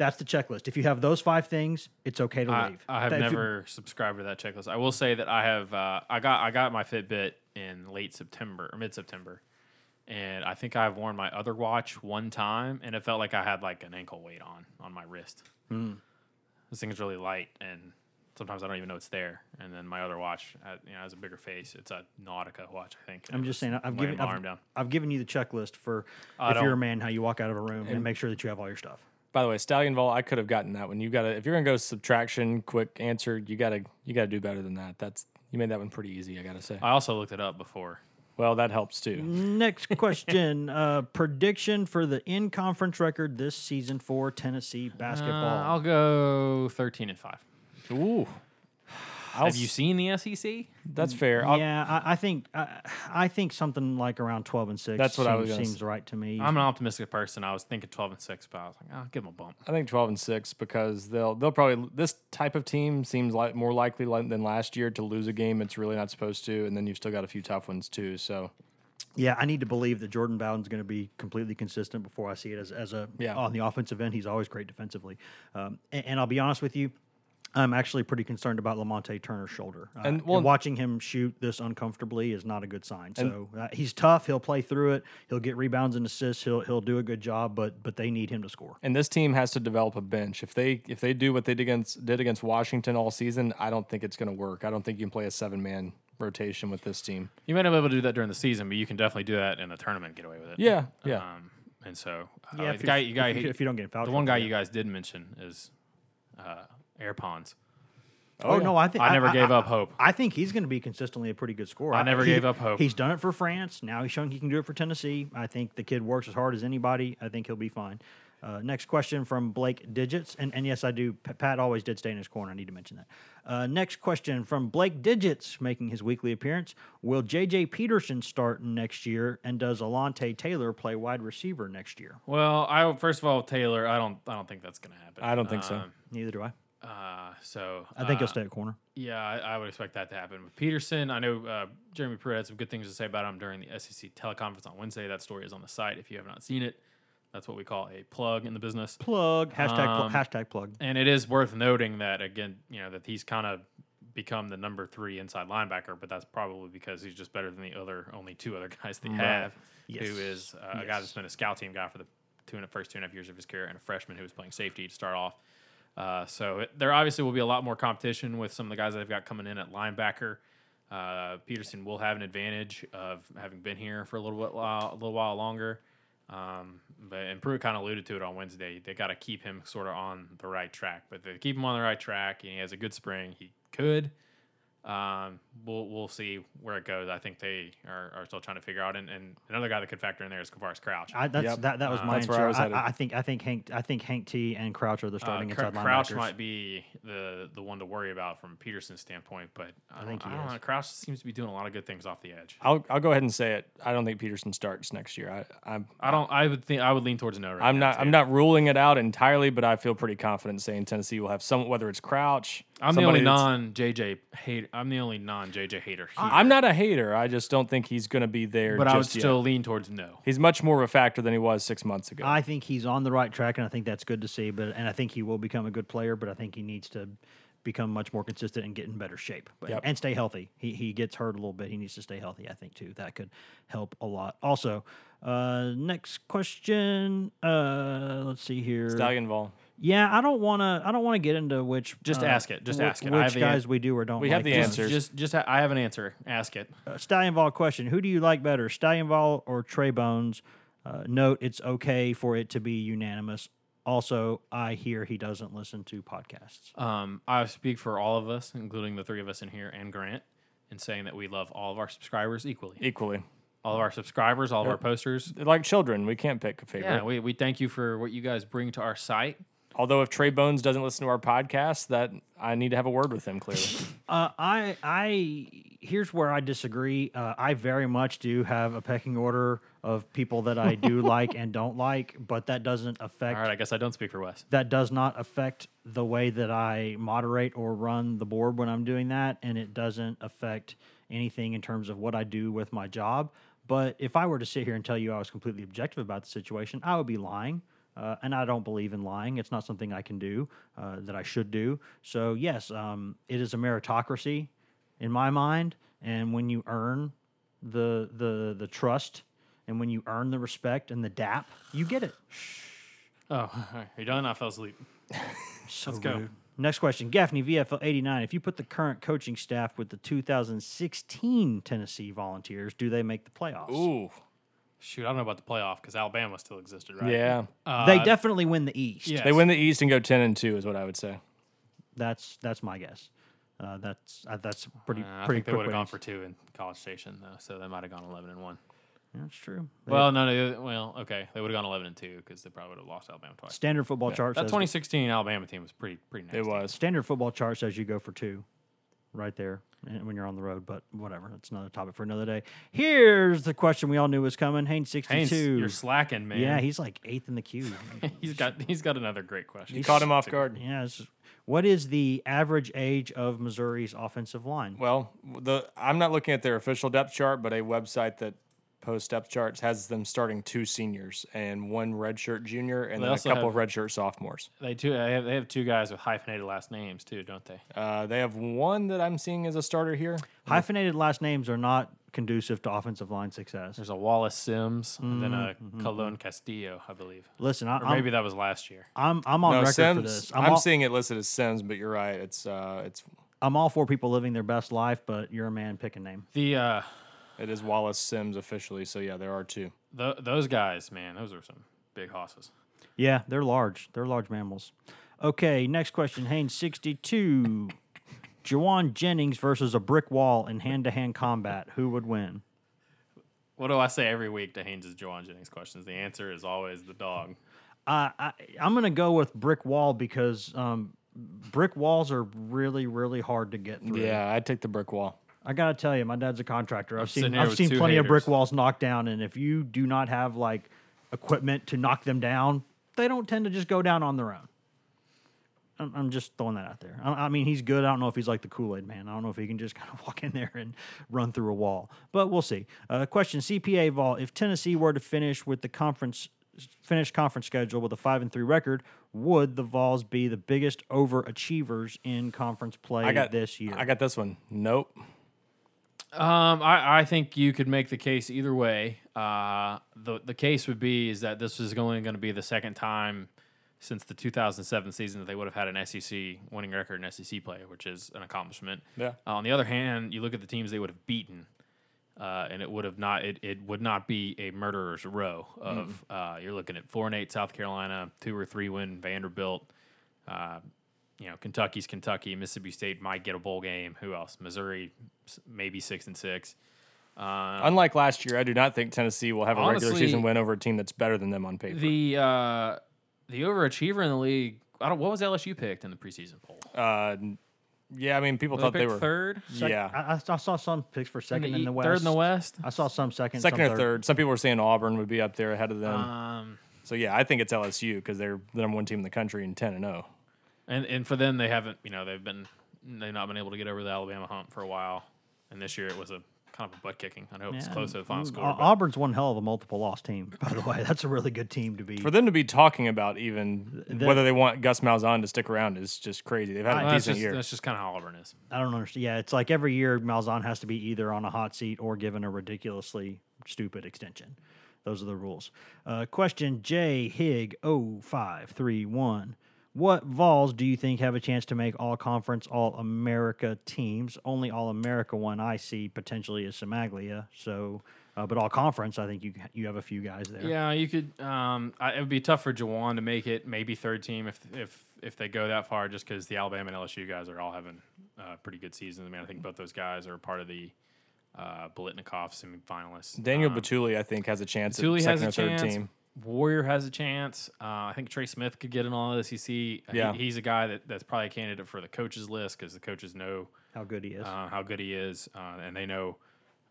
That's the checklist. If you have those five things, it's okay to leave. I have That- if you- never subscribed to that checklist. I will say that I have. Uh, I got I got my Fitbit in late September or mid September, and I think I've worn my other watch one time, and it felt like I had like an ankle weight on on my wrist. Hmm. This thing is really light, and sometimes I don't even know it's there. And then my other watch, uh, you know, has a bigger face. It's a Nautica watch, I think. I'm just saying, I've given I've, arm down. I've given you the checklist for I if you're a man, how you walk out of a room and make sure that you have all your stuff. By the way, Stallion Vol, I could have gotten that one. You got to if you're gonna go subtraction, quick answer, you gotta you gotta do better than that. That's you made that one pretty easy. I gotta say. I also looked it up before. Well, that helps too. Next question. uh, prediction for the in conference record this season for Tennessee basketball. Uh, I'll go thirteen and five. Ooh, I'll Have you s- seen the SEC? That's fair. I'll- yeah, I, I think I, I think something like around twelve and six. That's what I seems, was gonna seems s- right to me. I'm an optimistic person. I was thinking 12 and 6, but I was like, I'll give them a bump. I think twelve and six because they'll they'll probably this type of team seems like more likely li- than last year to lose a game it's really not supposed to, and then you've still got a few tough ones too. So yeah, I need to believe that Jordan Bowden's going to be completely consistent before I see it as, as a Yeah. on the offensive end. He's always great defensively, um, and, and I'll be honest with you. I'm actually pretty concerned about Lamonte Turner's shoulder. Uh, And, well- watching him shoot this uncomfortably is not a good sign. So uh, he's tough. He'll play through it. He'll get rebounds and assists. He'll he'll do a good job. But but they need him to score. and this team has to develop a bench. If they if they do what they did against did against Washington all season, I don't think it's going to work. I don't think you can play a seven man rotation with this team. You might not be able to do that during the season, but you can definitely do that in the tournament. and Get away with it. Yeah, yeah. Um, and so, uh, Yeah, the if guy, you- you guy, if you- if you don't get in foul the one guy yeah. you guys did mention is uh, Yves Pons. Oh, yeah. no, I think I never gave up hope. I think he's going to be consistently a pretty good scorer. I never he- gave up hope. He's done it for France. Now he's showing he can do it for Tennessee. I think the kid works as hard as anybody. I think he'll be fine. Uh, next question from Blake Digits, and, and yes, I do. P- Pat always did stay in his corner. I need to mention that. Uh, next question from Blake Digits, making his weekly appearance. Will J.J. Peterson start next year, and does Alontae Taylor play wide receiver next year? Well, I first of all, Taylor, I don't, I don't think that's going to happen. I don't think so. Um, Neither do I. Uh, so I think uh, he'll stay at corner. Yeah, I, I would expect that to happen. With Peterson, I know uh, Jeremy Pruitt had some good things to say about him during the SEC teleconference on Wednesday. That story is on the site if you have not seen it. That's what we call a plug in the business. Plug hashtag pl- Um, hashtag plug. And it is worth noting that again, you know, that he's kind of become the number three inside linebacker, but that's probably because he's just better than the other only two other guys they have, Yes. who is uh, a guy that's been a scout team guy for the two and a first two and a half years of his career, and a freshman who was playing safety to start off. Uh, so it, there obviously will be a lot more competition with some of the guys that they've got coming in at linebacker. Uh, Peterson will have an advantage of having been here for a little bit a little while longer. Um, but and Pruitt kind of alluded to it on Wednesday. They got to keep him sort of on the right track. But they keep him on the right track, and he has a good spring. He could. Um, we'll we'll see where it goes. I think they are, are still trying to figure out. And, and another guy that could factor in there is Quavaris Crouch. I, that's Yep. that, that was Uh, my that's where answer. I was I. I think I think Hank I think Hank T and Crouch are the Uh, starting Cr- inside Crouch linebackers. might be the the one to worry about from Peterson's standpoint, but I, think don't, he I don't is. know. Crouch seems to be doing a lot of good things off the edge. I'll I'll go ahead and say it. I don't think Peterson starts next year. I I'm I don't. I would think I would lean towards no. Right I'm now, not too. I'm not ruling it out entirely, but I feel pretty confident saying Tennessee will have some whether it's Crouch. I'm the only non JJ hate. I'm the only non JJ hater here. I'm not a hater. I just don't think he's going to be there. but I would just yet. still lean towards no. He's much more of a factor than he was six months ago. I think he's on the right track, and I think that's good to see. But and I think he will become a good player. But I think he needs to become much more consistent and get in better shape but, Yep. and stay healthy. He he gets hurt a little bit. He needs to stay healthy. I think too. That could help a lot. Also, uh, next question. Uh, let's see here. Stallion Vol. Yeah, I don't want to. I don't want to get into which. Just uh, ask it. Just wh- ask it. Which guys an- we do or don't. We have like the them. answers. Just just ha- I have an answer. Ask it. Uh, Stallion Vol question: Who do you like better, Stallion Vol or Trey Bones? Uh, note: It's okay for it to be unanimous. Also, I hear he doesn't listen to podcasts. Um, I speak for all of us, including the three of us in here and Grant, in saying that we love all of our subscribers equally. Equally. All of our subscribers, all of our posters. They're like children. We can't pick a favorite. Yeah, we, we thank you for what you guys bring to our site. Although if Trey Bones doesn't listen to our podcast, that I need to have a word with him clearly. Uh, I, I, here's where I disagree. Uh, I very much do have a pecking order of people that I do like and don't like, but that doesn't affect. All right, I guess I don't speak for Wes. that does not affect the way that I moderate or run the board when I'm doing that, and it doesn't affect anything in terms of what I do with my job. But if I were to sit here and tell you I was completely objective about the situation, I would be lying. Uh, and I don't believe in lying. It's not something I can do uh, that I should do. So, yes, um, it is a meritocracy in my mind. And when you earn the, the, the trust and when you earn the respect and the DAP, you get it. Oh, right. Are you done? I fell asleep. So Let's go. rude. Next question. Gaffney VFL 89. If you put the current coaching staff with the 2016 Tennessee Volunteers, do they make the playoffs? Ooh. Shoot, I don't know about the playoff because Alabama still existed, right? Yeah. Uh, they definitely win the East. yes. They win the East and go 10 and 2 is what I would say. That's that's my guess. Uh, that's uh, that's pretty Uh, I pretty think they would have gone for two in College Station though, so they might have gone eleven and one. That's true. They- Well, no, no, well, okay, they would have gone eleven and two because they probably would have lost Alabama twice. standard football chart That says 2016 Alabama team was pretty pretty nasty. It was. standard football chart says you go for two, right there, eh, when you're on the road. But whatever, that's another topic for another day. Here's the question we all knew was coming. Haynes 62. Haynes, you're slacking, man. yeah, he's like eighth in the queue. he's got he's got another great question. You caught him off guard. Yeah. it's- What is the average age of Missouri's offensive line? Well, the I'm not looking at their official depth chart, but a website that posts depth charts has them starting two seniors and one redshirt junior and They then a couple have- of redshirt sophomores. They two they have, they have two guys with hyphenated last names too, don't they? Uh, they have one that I'm seeing as a starter here. Hyphenated last names are not conducive to offensive line success. There's a Wallace Simms and then a Mm-hmm, Colon Castillo, I believe. Listen, I, Or I'm, maybe that was last year. I'm I'm on No, record Simms. for this. I'm, I'm, all, seeing it listed as Simms, but you're right. It's uh, it's I'm all for people living their best life, but you're a man. Pick a name. The uh, it is Wallace Simms officially. So yeah, there are two. th- those guys, man, those are some big hosses. Yeah, they're large. They're large mammals. Okay, next question. Haynes 62. Jauan Jennings versus a brick wall in hand to hand combat. Who would win? What do I say every week to Haynes' Jauan Jennings questions? The answer is always the dog. Uh, I, I'm going to go with brick wall because um, brick walls are really, really hard to get through. Yeah, I'd take the brick wall. I gotta tell you, my dad's a contractor. I've seen I've seen two plenty of brick walls knocked down, and if you do not have like equipment to knock them down, they don't tend to just go down on their own. I'm, I'm just throwing that out there. I, I mean, he's good. I don't know if he's like the Kool Aid man. I don't know if he can just kind of walk in there and run through a wall, but we'll see. Uh, question: CPA vault. If Tennessee were to finish with the conference finish conference schedule with a five and three record, would the Vols be the biggest overachievers in conference play I got this year? I got this one. Nope. Um, I, I think you could make the case either way. Uh, the the case would be is that this is only going to be the second time since the 2007 season that they would have had an SEC winning record in SEC play, which is an accomplishment. Yeah. Uh, on the other hand, you look at the teams they would have beaten, uh, and it would have not it, it would not be a murderer's row of uh, you're looking at four and eight South Carolina, two or three win Vanderbilt. You know, Kentucky's Kentucky, Mississippi State might get a bowl game. Who else? Missouri, maybe six and six. Uh, Unlike last year, I do not think Tennessee will have a regular season win over a team that's better than them on paper. the uh, the overachiever in the league. I don't. What was LSU picked in the preseason poll? uh, yeah, I mean, people Were thought they picked were third. Sec- Yeah. I, I- I saw some picks for second in the, e- West. Third in the West. I saw some second, second some or third. Some people were saying Auburn would be up there ahead of them. Um, so yeah, I think it's LSU because they're the number one team in the country and ten and oh. zero. And and for them, they haven't. You know, they've been they've not been able to get over the Alabama hump for a while. And this year, it was a kind of a butt kicking. I hope it's Yeah, close to the final score. Au- but- Auburn's one hell of a multiple loss team, by the way. That's a really good team to be. For them to be talking about even The- whether they want Gus Malzahn to stick around is just crazy. They've had Well, a that's decent just, year. That's just kind of how Auburn is. I don't understand. Yeah, it's like every year Malzahn has to be either on a hot seat or given a ridiculously stupid extension. Those are the rules. Uh, question J Hig 0531. What Vols do you think have a chance to make all conference, all America teams? Only all America one I see potentially is Samaglia. So, uh, but all conference, I think you you have a few guys there. Yeah, you could. Um, I, it would be tough for Jauan to make it. Maybe third team if if if they go that far, just because the Alabama and LSU guys are all having uh, pretty good seasons. I mean, I think both those guys are part of the uh, Bolitnikov semifinalists. Daniel um, Bituli, I think, has a chance Bituli at second has or a third chance. team. Warrior has a chance. Uh, I think Trey Smith could get in all SEC. He- Yeah. he's a guy that, that's probably a candidate for the coaches list because the coaches know How good he is. uh, how good he is, uh, and they know.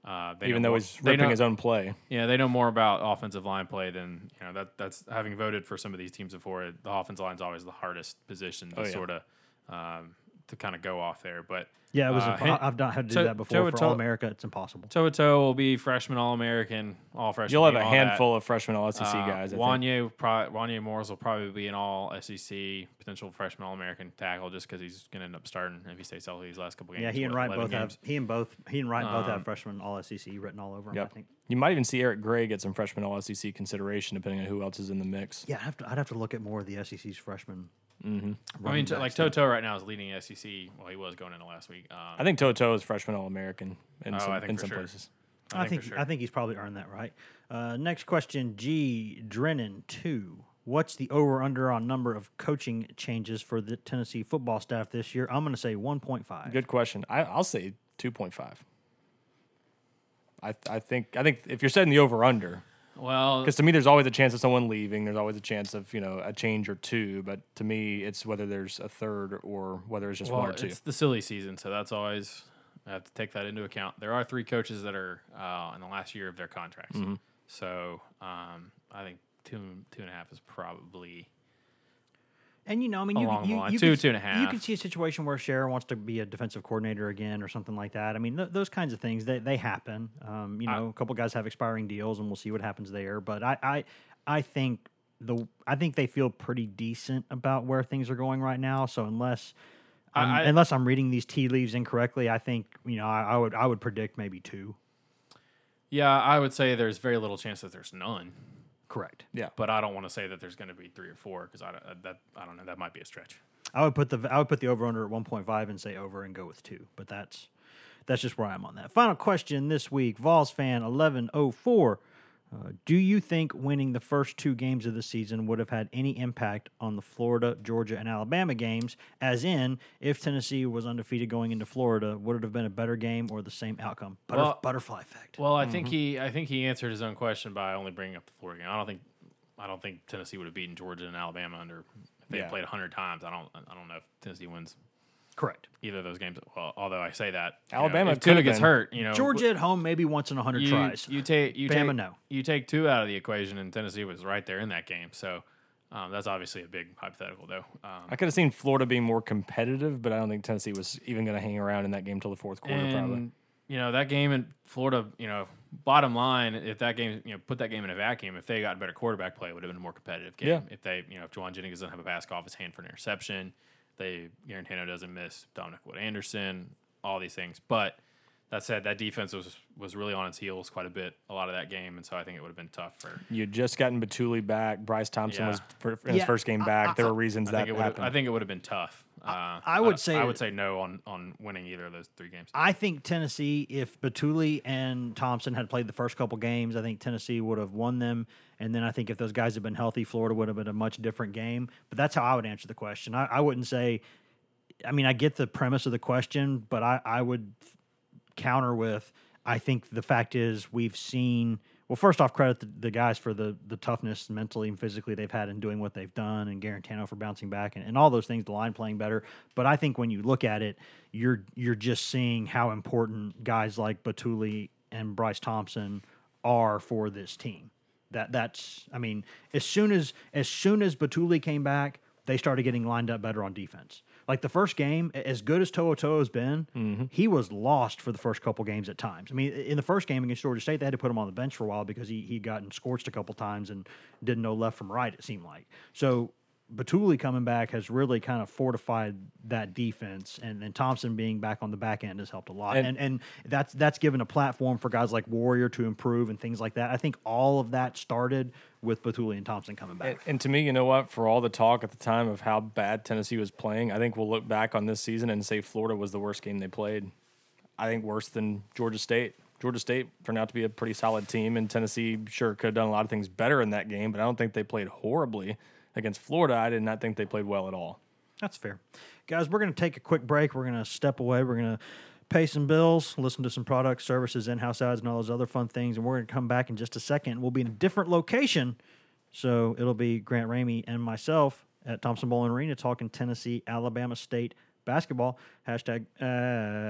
Uh, they Even know though more- he's they ripping know- his own play. yeah, they know more about offensive line play than you know. That that's having voted for some of these teams before. The offensive line is always the hardest position to Oh, yeah. sort of um, to kind of go off there. But yeah, it was. Uh, impo- I've not had to do toe- that before for toe-to-toe- All America. It's impossible. To'oTo'o will be freshman All American, all freshman. You'll have a all that. handful of freshman all SEC Uh, guys. Wanya, pro- Wanya Morris will probably be an all SEC potential freshman All American tackle just because he's going to end up starting if he stays healthy these last couple games. Yeah, he and what, Wright both games? have he and both he and Wright both have Um, freshman All SEC written all over him. Yep. I think. You might even see Eric Gray get some freshman all SEC consideration, depending on who else is in the mix. Yeah, I'd have to, I'd have to look at more of the SEC's freshmen. Mm-hmm. I mean, t- like To'oTo'o right now is leading SEC. Well, he was going into last week. Um, I think To'oTo'o is freshman all American in Oh, some, I think in for some sure. places. I, think for sure. I think he's probably earned that right. Uh, next question, G Drennan two. What's the over under on number of coaching changes for the Tennessee football staff this year? I'm going to say 1.5. Good question. I, I'll say two point five. I I think I think if you're setting the over under, well, because to me there's always a chance of someone leaving. There's always a chance of you know a change or two. But to me, it's whether there's a third or whether it's just well, one or two. it's the silly season, so that's always I have to take that into account. There are three coaches that are uh, in the last year of their contracts, Mm-hmm. so um, I think two two and a half is probably And you know, I mean, you, you, you Two, could, two and a You half. could see a situation where Sherrer wants to be a defensive coordinator again or something like that. I mean, th- those kinds of things they, they happen. Um, you know, a couple guys have expiring deals, and we'll see what happens there. But I, I, I think the I think they feel pretty decent about where things are going right now. So unless I'm, I- unless I'm reading these tea leaves incorrectly, I think you know I, I would I would predict maybe two. yeah. I would say there's very little chance that there's none, Correct. yeah. but I don't want to say that there's going to be three or four because I don't- uh, that I don't know that might be a stretch. I would put the I would put the over under at 1.5 and say over and go with two. But that's that's just where I'm on that. Final question this week, Vols fan 1104. Uh, do you think winning the first two games of the season would have had any impact on the Florida, Georgia, and Alabama games? As in, if Tennessee was undefeated going into Florida, would it have been a better game or the same outcome? Butter- Well- butterfly effect. Well, I think he I think he answered his own question by only bringing up the Florida game. I don't think I don't think Tennessee would have beaten Georgia and Alabama under if they Yeah. played hundred times. I don't I don't know if Tennessee wins Correct. either of those games. Well, although I say that you know, Alabama if could Tua have gets been. hurt, you know Georgia at home, maybe once in a hundred you, tries. You take you Bama, take no. you take two out of the equation, and Tennessee was right there in that game. So um, that's obviously a big hypothetical, though. Um, I could have seen Florida being more competitive, but I don't think Tennessee was even going to hang around in that game till the fourth quarter, probably. you know that game in Florida, you know, bottom line, if that game, you know, put that game in a vacuum, if they got better quarterback play, it would have been a more competitive game. Yeah. If they, you know, if Jauan Jennings doesn't have a pass off his hand for an interception, they Guarantano doesn't miss Dominick Wood-Anderson, all these things. But that said, that defense was was really on its heels quite a bit a lot of that game, and so I think it would have been tough for. You had just gotten Bituli back. Bryce Thompson Yeah. was for, in his first game back. I- there were reasons I that think it would. happened. I think it would have been tough. Uh, I would don't- say- I would say no on on winning either of those three games. I think Tennessee, if Bituli and Thompson had played the first couple games, I think Tennessee would have won them. And then I think if those guys had been healthy, Florida would have been a much different game. But that's how I would answer the question. I, I wouldn't say, I mean, I get the premise of the question, but I, I would counter with I think the fact is we've seen well first off credit the, the guys for the the toughness mentally and physically they've had in doing what they've done and Guarantano for bouncing back and, and all those things the line playing better but I think when you look at it you're you're just seeing how important guys like Bituli and Bryce Thompson are for this team that that's I mean as soon as as soon as Bituli came back they started getting lined up better on defense. Like the first game, as good as To'oTo'o has been, mm-hmm. he was lost for the first couple games at times. I mean, in the first game against Georgia State, they had to put him on the bench for a while because he he'd gotten scorched a couple times and didn't know left from right. It seemed like so. Bituli coming back has really kind of fortified that defense, and, and Thompson being back on the back end has helped a lot. And- And, and that's that's given a platform for guys like Warrior to improve and things like that. I think all of that started with Bituli and Thompson coming back. And, and to me, you know what? For all the talk at the time of how bad Tennessee was playing, I think we'll look back on this season and say Florida was the worst game they played. I think worse than Georgia State. Georgia State turned out to be a pretty solid team, and Tennessee sure could have done a lot of things better in that game, but I don't think they played horribly against Florida. I did not think they played well at all. That's fair. Guys, we're going to take a quick break. We're going to step away. We're going to pay some bills, listen to some products, services, in house ads, and all those other fun things. And we're going to come back in just a second. We'll be in a different location. So it'll be Grant Ramey and myself at Thompson Boling Arena talking Tennessee, Alabama State basketball. Hashtag. Uh,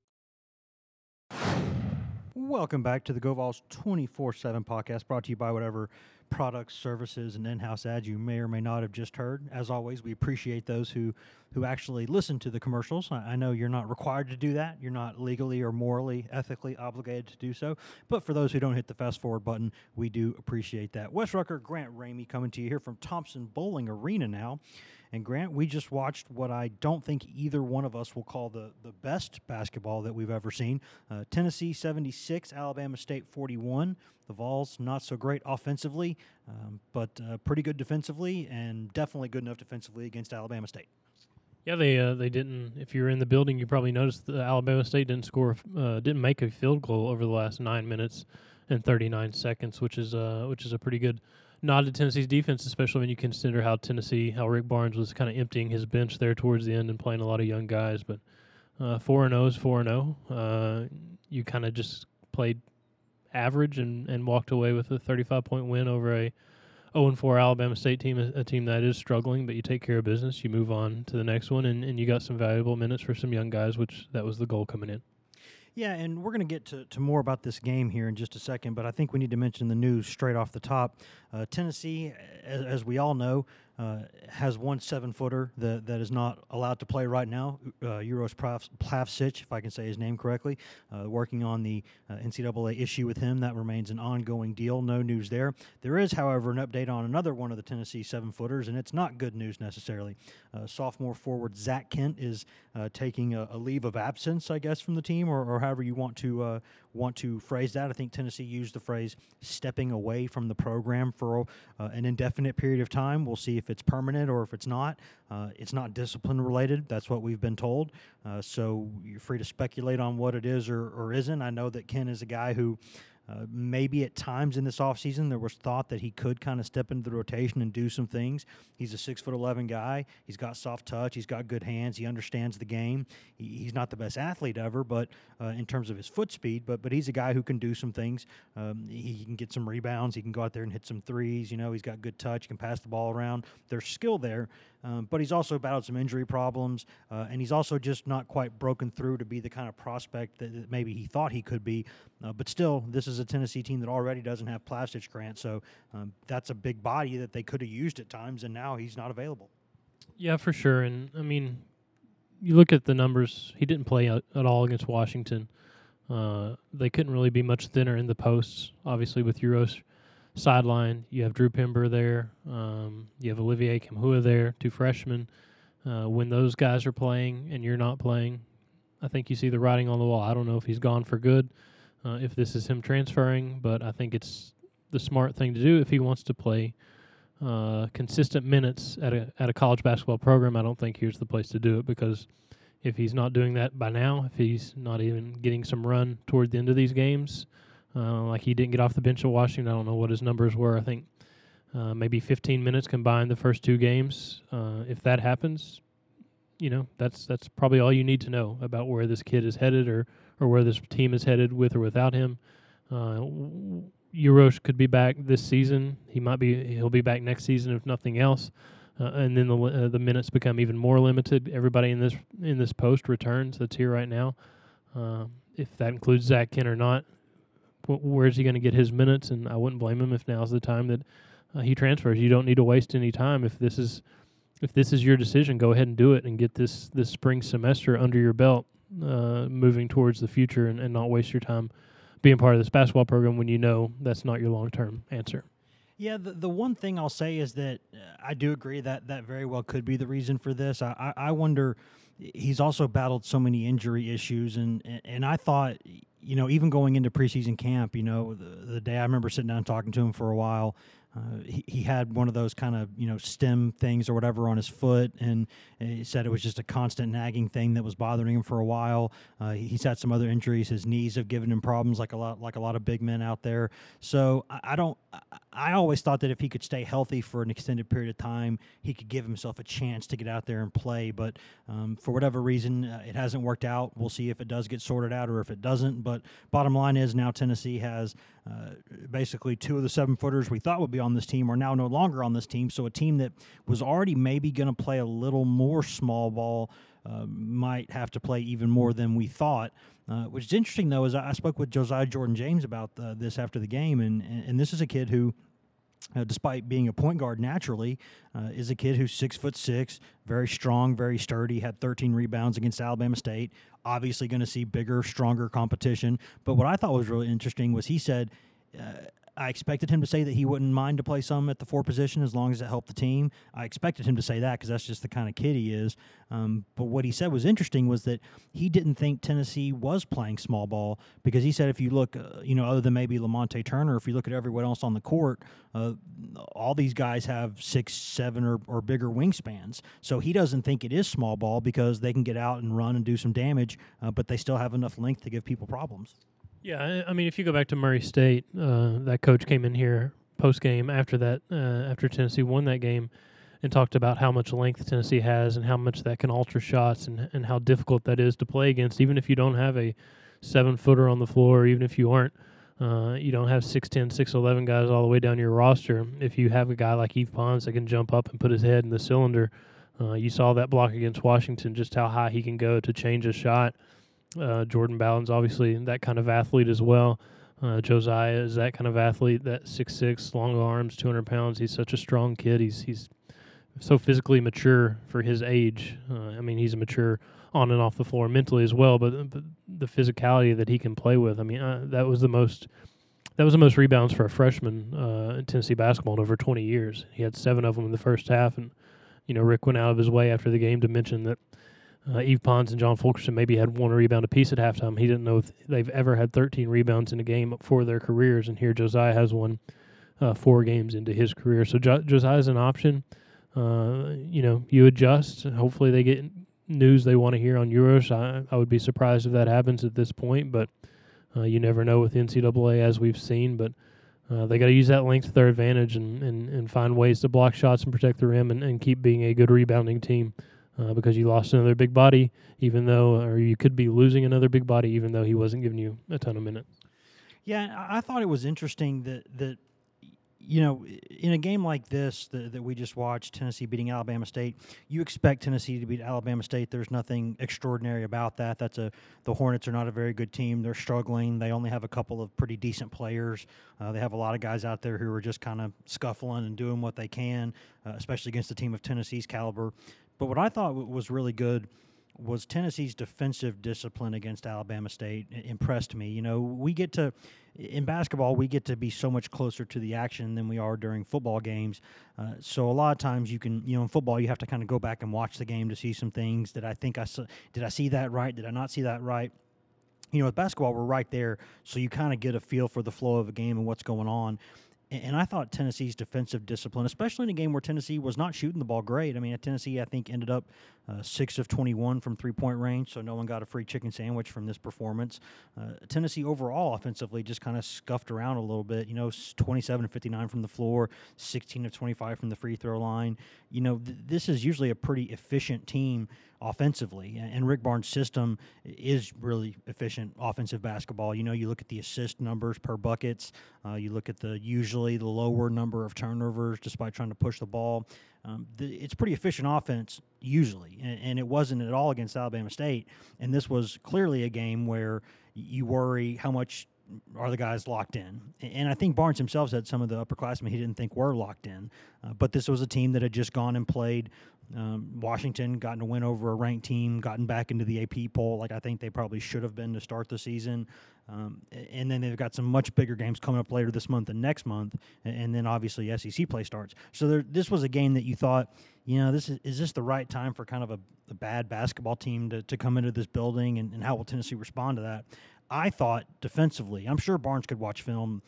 Welcome back to the GoVols 24 7 podcast brought to you by whatever products, services, and in house ads you may or may not have just heard. As always, we appreciate those who, who actually listen to the commercials. I, I know you're not required to do that, you're not legally or morally, ethically obligated to do so. But for those who don't hit the fast forward button, we do appreciate that. Wes Rucker, Grant Ramey coming to you here from Thompson Boling Arena now. And Grant, we just watched what I don't think either one of us will call the, the best basketball that we've ever seen. Uh, Tennessee 76, Alabama State 41. The Vols not so great offensively, um, but uh, pretty good defensively, and definitely good enough defensively against Alabama State. Yeah, they uh, they didn't. If you were in the building, you probably noticed that Alabama State didn't score, uh, didn't make a field goal over the last nine minutes and 39 seconds, which is uh, which is a pretty good nod to Tennessee's defense, especially when you consider how Tennessee, how Rick Barnes was kind of emptying his bench there towards the end and playing a lot of young guys. But uh, four and zero is four and zero. You kind of just played average and, and walked away with a 35 point win over a 0 and 4 Alabama State team, a, a team that is struggling, but you take care of business. You move on to the next one, and, and you got some valuable minutes for some young guys, which that was the goal coming in. Yeah, and we're going to get to, more about this game here in just a second, but I think we need to mention the news straight off the top. Uh, Tennessee, as, as we all know, uh, has one seven footer that, that is not allowed to play right now, uh, Uros Plav- Plavsic, if I can say his name correctly, uh, working on the uh, NCAA issue with him. That remains an ongoing deal. No news there. There is, however, an update on another one of the Tennessee seven footers, and it's not good news necessarily. Uh, sophomore forward Zach Kent is uh, taking a, a leave of absence, I guess, from the team, or, or however you want to want to phrase that. I think Tennessee used the phrase "stepping away from the program" for uh, an indefinite period of time. We'll see if it's permanent or if it's not. Uh, it's not discipline related. That's what we've been told. Uh, so you're free to speculate on what it is or, or isn't. I know that Ken is a guy who. Uh, maybe at times in this offseason there was thought that he could kind of step into the rotation and do some things. He's a six foot eleven guy. He's got soft touch. He's got good hands. He understands the game. He, he's not the best athlete ever, but uh, in terms of his foot speed, but but he's a guy who can do some things. Um, he, he can get some rebounds. He can go out there and hit some threes. You know, he's got good touch. He Can pass the ball around. There's skill there. Um, but he's also battled some injury problems, uh, and he's also just not quite broken through to be the kind of prospect that, that maybe he thought he could be. Uh, but still, this is a Tennessee team that already doesn't have Plavsic Grant, so um, that's a big body that they could have used at times, and now he's not available. Yeah, for sure. And I mean, you look at the numbers. He didn't play at, at all against Washington. Uh, they couldn't really be much thinner in the posts. Obviously, with Uros sideline, you have Drew Pember there. Um, you have Olivier Nkamhoua there, two freshmen. Uh, when those guys are playing and you're not playing, I think you see the writing on the wall. I don't know if he's gone for good, uh, if this is him transferring, but I think it's the smart thing to do if he wants to play uh, consistent minutes at a at a college basketball program. I don't think here's the place to do it because if he's not doing that by now, if he's not even getting some run toward the end of these games, uh, like he didn't get off the bench at Washington, I don't know what his numbers were. I think uh, maybe 15 minutes combined the first two games. Uh, if that happens, you know that's that's probably all you need to know about where this kid is headed or or where this team is headed with or without him. Uh, Uros could be back this season. He might be. He'll be back next season if nothing else. Uh, and then the uh, the minutes become even more limited. Everybody in this in this post returns that's here right now. Uh, if that includes Zach Kent or not, where's he going to get his minutes? And I wouldn't blame him if now's the time that uh, he transfers. You don't need to waste any time. If this is if this is your decision, go ahead and do it and get this this spring semester under your belt, uh, moving towards the future, and, and not waste your time being part of this basketball program when you know that's not your long term answer. Yeah, the, the one thing I'll say is that uh, I do agree that that very well could be the reason for this. I, I, I wonder, he's also battled so many injury issues, and, and, and I thought, you know, even going into preseason camp, you know, the, the day I remember sitting down talking to him for a while, uh, he, he had one of those kind of you know stem things or whatever on his foot, and he said it was just a constant nagging thing that was bothering him for a while. Uh, he's had some other injuries. His knees have given him problems, like a lot like a lot of big men out there. So I, I don't. I always thought that if he could stay healthy for an extended period of time, he could give himself a chance to get out there and play. But um, for whatever reason, uh, it hasn't worked out. We'll see if it does get sorted out or if it doesn't. But bottom line is now Tennessee has uh, basically two of the seven footers we thought would be on this team are now no longer on this team. So a team that was already maybe going to play a little more small ball uh, might have to play even more than we thought. Uh, which is interesting though, is I, spoke with Josiah Jordan James about uh, this after the game, and, and, and this is a kid who. Uh, despite being a point guard naturally, uh, is a kid who's six foot six, very strong, very sturdy. Had 13 rebounds against Alabama State. Obviously, going to see bigger, stronger competition. But what I thought was really interesting was he said. I expected him to say that he wouldn't mind to play some at the four position as long as it helped the team. I expected him to say that because that's just the kind of kid he is. Um, but what he said was interesting was that he didn't think Tennessee was playing small ball because he said if you look, uh, you know, other than maybe Lamonte Turner, if you look at everyone else on the court, uh, all these guys have six, seven, or, or bigger wingspans. So he doesn't think it is small ball because they can get out and run and do some damage, uh, but they still have enough length to give people problems. Yeah, I, mean, if you go back to Murray State, uh, that coach came in here post game after that, uh, after Tennessee won that game, and talked about how much length Tennessee has and how much that can alter shots and and how difficult that is to play against, even if you don't have a seven footer on the floor, even if you aren't. Uh, you don't have 6'10, 6'11 guys all the way down your roster. If you have a guy like Yves Pons that can jump up and put his head in the cylinder, uh, you saw that block against Washington, just how high he can go to change a shot. Uh, Jordan Bowden's obviously that kind of athlete as well. Uh, Josiah is that kind of athlete, that six six, long arms, two hundred pounds. He's such a strong kid. He's he's so physically mature for his age. Uh, I mean, he's mature on and off the floor mentally as well. But, but the physicality that he can play with, I mean, uh, that was the most that was the most rebounds for a freshman uh, in Tennessee basketball in over 20 years. He had seven of them in the first half, and you know Rick went out of his way after the game to mention that uh, Yves Pons and John Fulkerson maybe had one rebound apiece at halftime. He didn't know if they've ever had 13 rebounds in a game for their careers, and here Josiah has one uh, four games into his career. So jo- Josiah's an option. Uh, you know, you adjust. Hopefully, they get news they want to hear on Uros. I, I would be surprised if that happens at this point, but uh, you never know with NCAA as we've seen. But uh, they got to use that length to their advantage and, and, and find ways to block shots and protect the rim and, and keep being a good rebounding team uh, because you lost another big body, even though, or you could be losing another big body, even though he wasn't giving you a ton of minutes. Yeah, I thought it was interesting that that you know, in a game like this that, that we just watched, Tennessee beating Alabama State, you expect Tennessee to beat Alabama State. There's nothing extraordinary about that. That's a the Hornets are not a very good team. They're struggling. They only have a couple of pretty decent players. Uh, they have a lot of guys out there who are just kind of scuffling and doing what they can, uh, especially against a team of Tennessee's caliber. But what I thought was really good was Tennessee's defensive discipline against Alabama State impressed me. You know, we get to in basketball we get to be so much closer to the action than we are during football games. Uh, so a lot of times you can, you know, in football you have to kind of go back and watch the game to see some things that I think I saw. Did I see that right? Did I not see that right? You know, with basketball we're right there, so you kind of get a feel for the flow of a game and what's going on. And I thought Tennessee's defensive discipline, especially in a game where Tennessee was not shooting the ball great. I mean, Tennessee, I think, ended up uh, six of 21 from three point range, so no one got a free chicken sandwich from this performance. Uh, Tennessee overall offensively just kind of scuffed around a little bit. You know, 27 of 59 from the floor, 16 of 25 from the free throw line. You know, th- this is usually a pretty efficient team offensively. And Rick Barnes' system is really efficient offensive basketball. You know, you look at the assist numbers per buckets, uh, you look at the usually the lower number of turnovers despite trying to push the ball. Um, the, it's pretty efficient offense usually, and, and, it wasn't at all against Alabama State. And this was clearly a game where you worry how much are the guys locked in? And I think Barnes himself said some of the upperclassmen he didn't think were locked in. Uh, but this was a team that had just gone and played um, Washington, gotten a win over a ranked team, gotten back into the AP poll, like I think they probably should have been to start the season. Um, and then they've got some much bigger games coming up later this month and next month, and then obviously SEC play starts. So there, this was a game that you thought, you know, this is is this the right time for kind of a, a bad basketball team to, to come into this building, and, and how will Tennessee respond to that? I thought defensively, I'm sure Barnes could watch film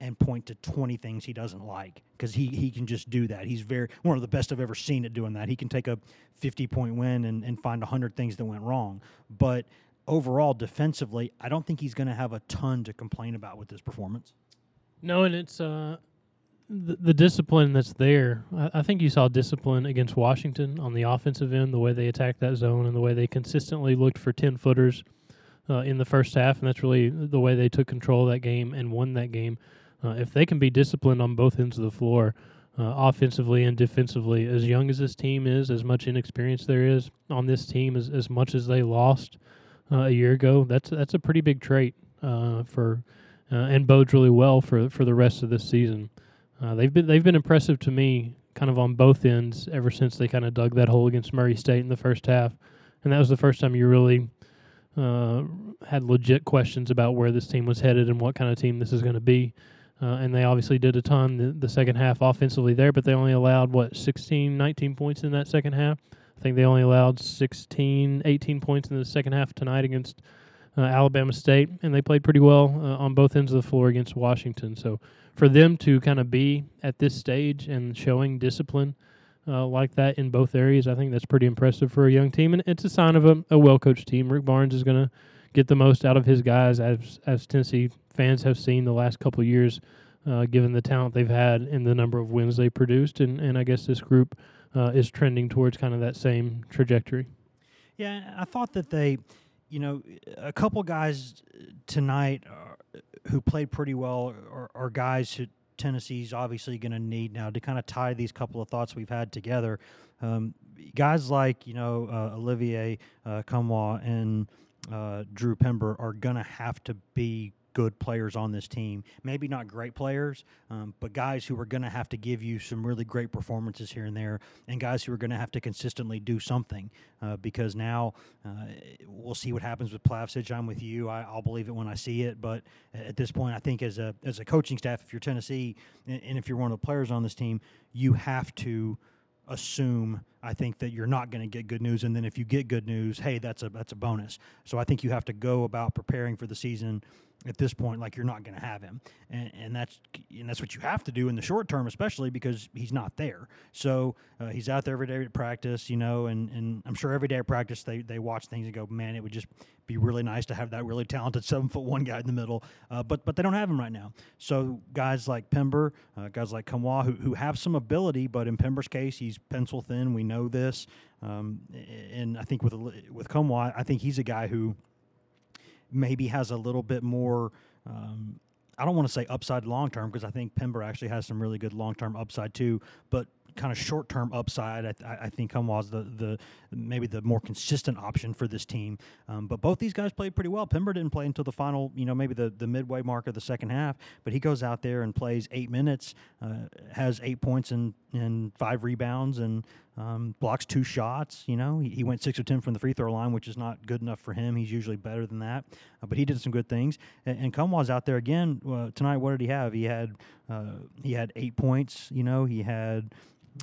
and point to 20 things he doesn't like because he, he can just do that. He's very one of the best I've ever seen at doing that. He can take a 50 point win and, and find 100 things that went wrong. But overall, defensively, I don't think he's going to have a ton to complain about with this performance. No, and it's uh, the, the discipline that's there. I, I think you saw discipline against Washington on the offensive end, the way they attacked that zone and the way they consistently looked for 10 footers. Uh, in the first half, and that's really the way they took control of that game and won that game. Uh, if they can be disciplined on both ends of the floor, uh, offensively and defensively, as young as this team is, as much inexperience there is on this team, as, as much as they lost uh, a year ago, that's that's a pretty big trait uh, for uh, and bodes really well for for the rest of this season. They've been they've been impressive to me, kind of on both ends, ever since they kind of dug that hole against Murray State in the first half, and that was the first time you really had legit questions about where this team was headed and what kind of team this is going to be. Uh, and they obviously did a ton the, the, second half offensively there, but they only allowed, what, 16, 19 points in that second half? I think they only allowed 16, 18 points in the second half tonight against uh, Alabama State, and they played pretty well uh, on both ends of the floor against Washington. So for them to kind of be at this stage and showing discipline uh, like that in both areas, I think that's pretty impressive for a young team, and it's a sign of a, a well coached team. Rick Barnes is going to get the most out of his guys as as Tennessee fans have seen the last couple years, uh, given the talent they've had and the number of wins they produced, and and I guess this group uh, is trending towards kind of that same trajectory. Yeah, I thought that they, you know, a couple guys tonight uh, who played pretty well are, are guys who Tennessee's obviously going to need now to kind of tie these couple of thoughts we've had together. Um, guys like you know uh, Olivier uh, and uh, Drew Pember are going to have to be good players on this team. Maybe not great players, um, but guys who are going to have to give you some really great performances here and there, and guys who are going to have to consistently do something. Uh, because now uh, we'll see what happens with Plavsic. I'm with you. I, will believe it when I see it. But at this point, I think as a as a coaching staff, if you're Tennessee and, and if you're one of the players on this team, you have to assume I think that you're not going to get good news and then if you get good news hey that's a that's a bonus. So I think you have to go about preparing for the season at this point like you're not going to have him. And, and, that's and that's what you have to do in the short term especially because he's not there. So uh, he's out there every day to practice you know and, and i'm sure every day of practice they, they watch things and go man it would just be really nice to have that really talented seven foot one guy in the middle. Uh, but but they don't have him right now. So guys like pember uh, guys like Nkamhoua who, who have some ability but in pember's case he's pencil thin. We know this um, and i think with with Nkamhoua, i think he's a guy who maybe has a little bit more. Um, I don't want to say upside long term because I think Pember actually has some really good long term upside too. But kind of short term upside, I, th- I think Nkamhoua the the maybe the more consistent option for this team. Um, but both these guys played pretty well. Pember didn't play until the final, you know, maybe the, the midway mark of the second half. But he goes out there and plays eight minutes, uh, has eight points and and five rebounds and um, blocks two shots. You know, he, he, went six of ten from the free throw line, which is not good enough for him. He's usually better than that, uh, but he did some good things. And, and Nkamhoua's out there again uh, tonight. What did he have? He had uh, he had eight points. You know, he had.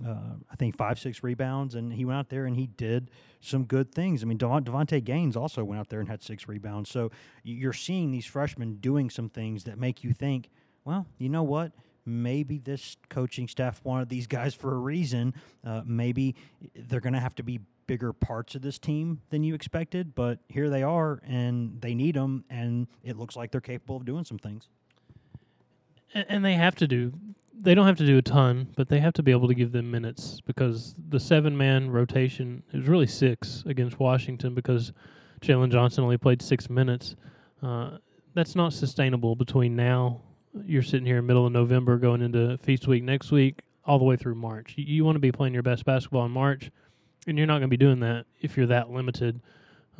Uh, I think five, six rebounds, and he went out there and he did some good things. I mean, Davonte Gaines also went out there and had six rebounds. So you're seeing these freshmen doing some things that make you think, well, you know what? Maybe this coaching staff wanted these guys for a reason. Uh, maybe they're going to have to be bigger parts of this team than you expected, but here they are, and they need them, and it looks like they're capable of doing some things. And they have to do. They don't have to do a ton, but they have to be able to give them minutes because the seven-man rotation is really six against Washington because Jalen Johnson only played six minutes. Uh, that's not sustainable between now you're sitting here in middle of November going into feast week next week all the way through March. You, you want to be playing your best basketball in March, and you're not going to be doing that if you're that limited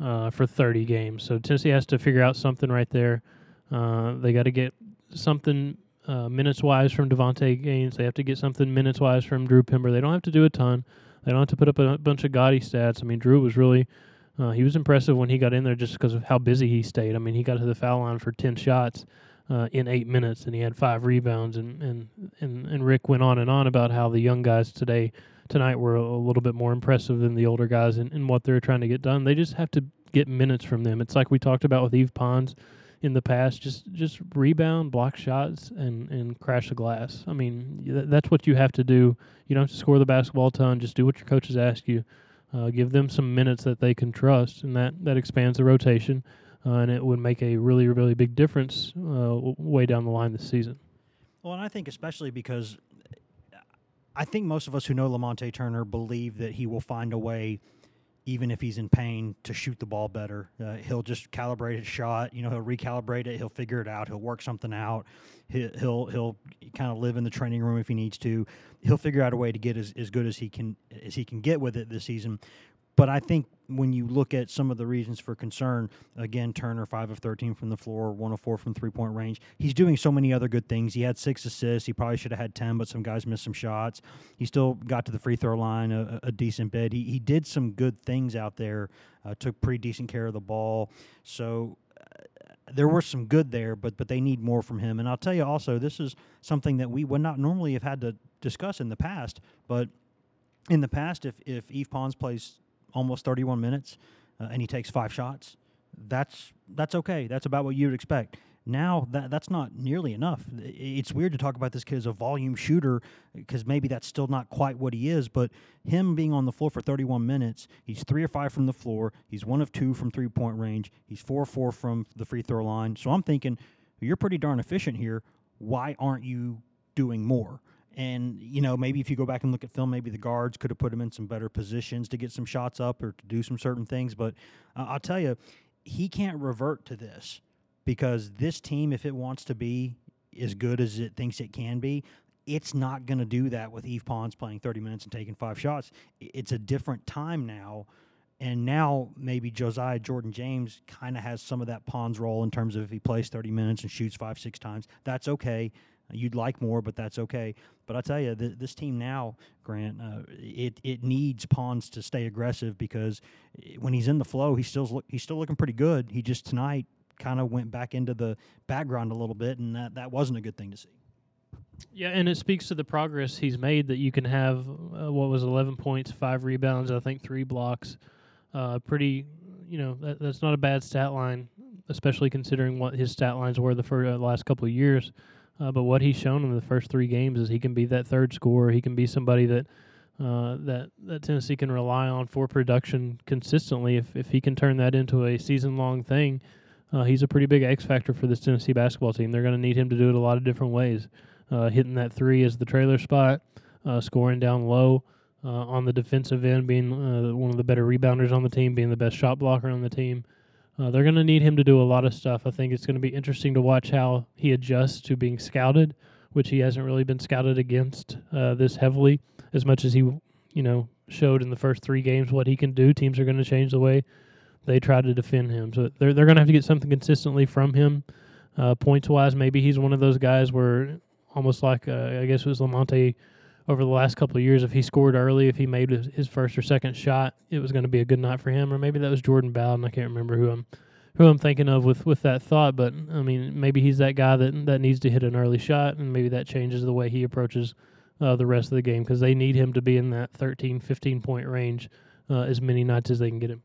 uh, for 30 games. So Tennessee has to figure out something right there. Uh, they got to get something uh, minutes wise from Davonte Gaines. They have to get something minutes wise from Drew Pember. They don't have to do a ton. They don't have to put up a bunch of gaudy stats. I mean, Drew was really. Uh, he was impressive when he got in there just because of how busy he stayed. I mean, he got to the foul line for 10 shots uh, in eight minutes, and he had five rebounds. And, and and and Rick went on and on about how the young guys today tonight were a little bit more impressive than the older guys in, in what they're trying to get done. They just have to get minutes from them. It's like we talked about with Yves Pons in the past. Just just rebound, block shots, and and crash the glass. I mean, that's what you have to do. You don't have to score the basketball ton. Just do what your coaches ask you. Uh, give them some minutes that they can trust, and that that expands the rotation uh, and it would make a really, really big difference uh, way down the line this season. Well, and I think especially because I think most of us who know Lamonte Turner believe that he will find a way, even if he's in pain, to shoot the ball better. Uh, he'll just calibrate his shot. You know, he'll recalibrate it. He'll figure it out. He'll work something out. He'll he'll, he'll kind of live in the training room if he needs to. He'll figure out a way to get as, as good as he can as he can get with it this season. But I think when you look at some of the reasons for concern, again, Turner, 5 of 13 from the floor, 1 of 4 from three point range. He's doing so many other good things. He had six assists. He probably should have had 10, but some guys missed some shots. He still got to the free throw line a, a decent bit. He, he did some good things out there, uh, took pretty decent care of the ball. So uh, there were some good there, but but they need more from him. And I'll tell you also, this is something that we would not normally have had to discuss in the past, but in the past, if if Yves Pons plays almost 31 minutes uh, and he takes five shots, that's that's okay. That's about what you would expect. Now that that's not nearly enough. It's weird to talk about this kid as a volume shooter because maybe that's still not quite what he is. But him being on the floor for 31 minutes, he's three or five from the floor. He's one of two from three point range. He's four or four from the free throw line. So I'm thinking you're pretty darn efficient here. Why aren't you doing more? And you know, maybe if you go back and look at film, maybe the guards could have put him in some better positions to get some shots up or to do some certain things. But uh, I'll tell you, he can't revert to this because this team, if it wants to be as good as it thinks it can be, it's not going to do that with Yves Pons playing 30 minutes and taking five shots. It's a different time now. And now maybe Josiah Jordan James kind of has some of that Pons role in terms of if he plays 30 minutes and shoots five, six times, that's okay. You'd like more, but that's okay. But I tell you, th- this team now, Grant, uh, it it needs Pons to stay aggressive because eh, when he's in the flow, he's still look, he's still looking pretty good. He just tonight kind of went back into the background a little bit, and that that wasn't a good thing to see. Yeah, and it speaks to the progress he's made that you can have uh, what was 11 points, five rebounds, I think three blocks. Uh, pretty, you know, that, that's not a bad stat line, especially considering what his stat lines were the, for, uh, last couple of years. Uh, but what he's shown in the first three games is he can be that third scorer. He can be somebody that uh, that that Tennessee can rely on for production consistently. If if he can turn that into a season long thing, uh, he's a pretty big X factor for this Tennessee basketball team. They're going to need him to do it a lot of different ways. Uh, hitting that three is the trailer spot, uh, scoring down low. Uh, on the defensive end, being one of the better rebounders on the team, being the best shot blocker on the team, Uh, they're going to need him to do a lot of stuff. I think it's going to be interesting to watch how he adjusts to being scouted, which he hasn't really been scouted against uh, this heavily as much as he, you know, showed in the first three games what he can do. Teams are going to change the way they try to defend him. So they're they're going to have to get something consistently from him. Uh, points wise, maybe he's one of those guys where almost like uh, I guess it was Lamonte over the last couple of years. If he scored early, if he made his first or second shot, it was going to be a good night for him. Or maybe that was Jordan Bowden. I can't remember who I'm who I'm thinking of with with that thought. But I mean, maybe he's that guy that that needs to hit an early shot, and maybe that changes the way he approaches uh, the rest of the game because they need him to be in that 13, 15 point range uh, as many nights as they can get him.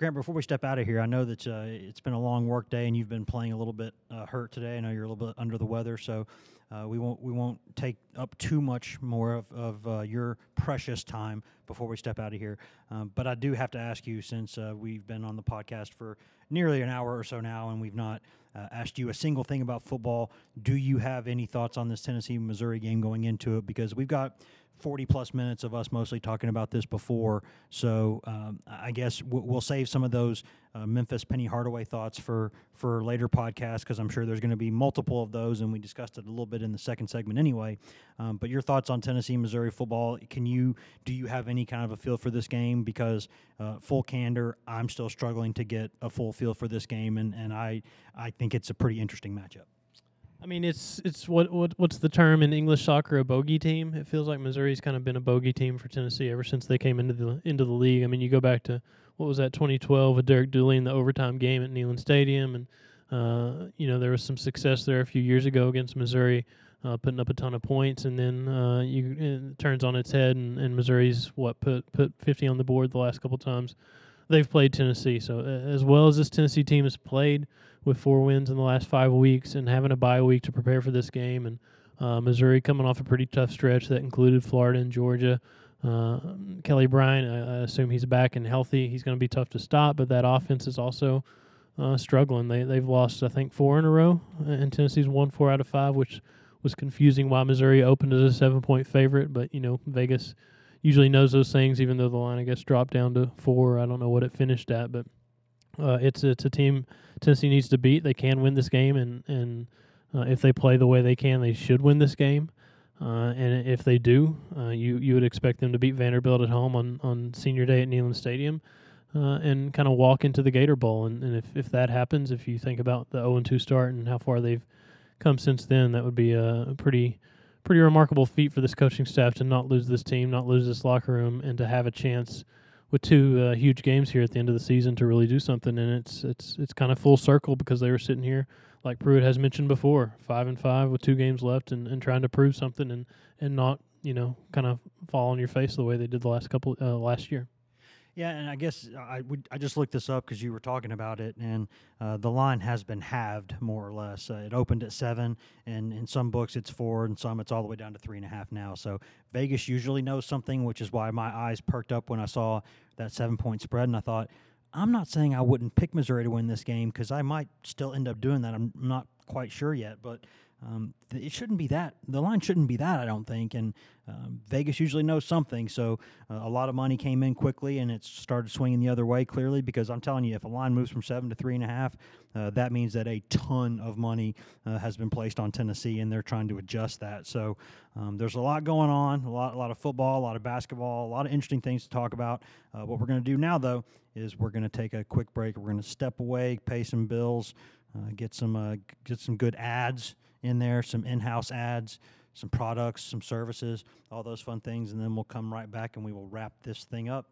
Grant, before we step out of here, I know that uh, it's been a long work day and you've been playing a little bit uh, hurt today. I know you're a little bit under the weather, so uh, we won't we won't take up too much more of, of uh, your precious time before we step out of here. Um, but I do have to ask you, since uh, we've been on the podcast for nearly an hour or so now, and we've not uh, asked you a single thing about football, do you have any thoughts on this Tennessee Missouri game going into it? Because we've got 40 plus minutes of us mostly talking about this before. So um, I guess we'll, save some of those uh, Memphis Penny Hardaway thoughts for for later podcasts because I'm sure there's going to be multiple of those, and we discussed it a little bit in the second segment anyway. Um, but your thoughts on Tennessee Missouri football? Can you do you have any kind of a feel for this game? Because uh, full candor, I'm still struggling to get a full feel for this game, and and I I think it's a pretty interesting matchup. I mean, it's it's what what what's the term in English soccer? A bogey team. It feels like Missouri's kind of been a bogey team for Tennessee ever since they came into the into the league. I mean, you go back to what was that 2012 with Derek Dooley in the overtime game at Neyland Stadium, and uh, you know there was some success there a few years ago against Missouri, uh, putting up a ton of points, and then uh, you it turns on its head, and, and Missouri's what put put 50 on the board the last couple times they've played Tennessee. So as well as this Tennessee team has played with four wins in the last five weeks and having a bye week to prepare for this game. And uh, Missouri coming off a pretty tough stretch that included Florida and Georgia. Uh, Kelly Bryant, I, I, assume he's back and healthy. He's going to be tough to stop, but that offense is also uh, struggling. They they've lost I think four in a row, and Tennessee's won four out of five, which was confusing. Why Missouri opened as a seven point favorite, but you know Vegas usually knows those things, even though the line I guess dropped down to four. I don't know what it finished at, but uh, it's it's a team Tennessee needs to beat. They can win this game, and and uh, if they play the way they can, they should win this game. Uh, and if they do, uh, you you would expect them to beat Vanderbilt at home on, on Senior Day at Neyland Stadium, uh, and kind of walk into the Gator Bowl. And, and if, if that happens, if you think about the 0 2 start and how far they've come since then, that would be a pretty pretty remarkable feat for this coaching staff to not lose this team, not lose this locker room, and to have a chance with two uh, huge games here at the end of the season to really do something. And it's it's it's kind of full circle because they were sitting here, like Pruitt has mentioned before, five and five with two games left, and, and trying to prove something and and not you know kind of fall on your face the way they did the last couple uh, last year. Yeah, and I guess I would I just looked this up because you were talking about it, and uh, the line has been halved more or less. Uh, it opened at seven, and in some books it's four, and some it's all the way down to three and a half now. So Vegas usually knows something, which is why my eyes perked up when I saw that seven point spread, and I thought, I'm not saying I wouldn't pick Missouri to win this game because I might still end up doing that. I'm not quite sure yet, but um, it shouldn't be that. The line shouldn't be that, I don't think. And um, Vegas usually knows something. So uh, a lot of money came in quickly and it started swinging the other way clearly because I'm telling you, if a line moves from seven to three and a half, uh, that means that a ton of money uh, has been placed on Tennessee and they're trying to adjust that. So um, there's a lot going on, a lot, a lot of football, a lot of basketball, a lot of interesting things to talk about. Uh, what we're going to do now, though, is we're going to take a quick break. We're going to step away, pay some bills, uh, get some uh, get some good ads in there, some in-house ads, some products, some services, all those fun things, and then we'll come right back and we will wrap this thing up.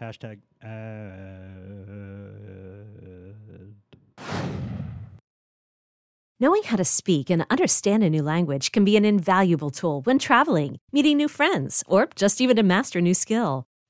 Hashtag. Uh, Knowing how to speak and understand a new language can be an invaluable tool when traveling, meeting new friends, or just even to master a new skill.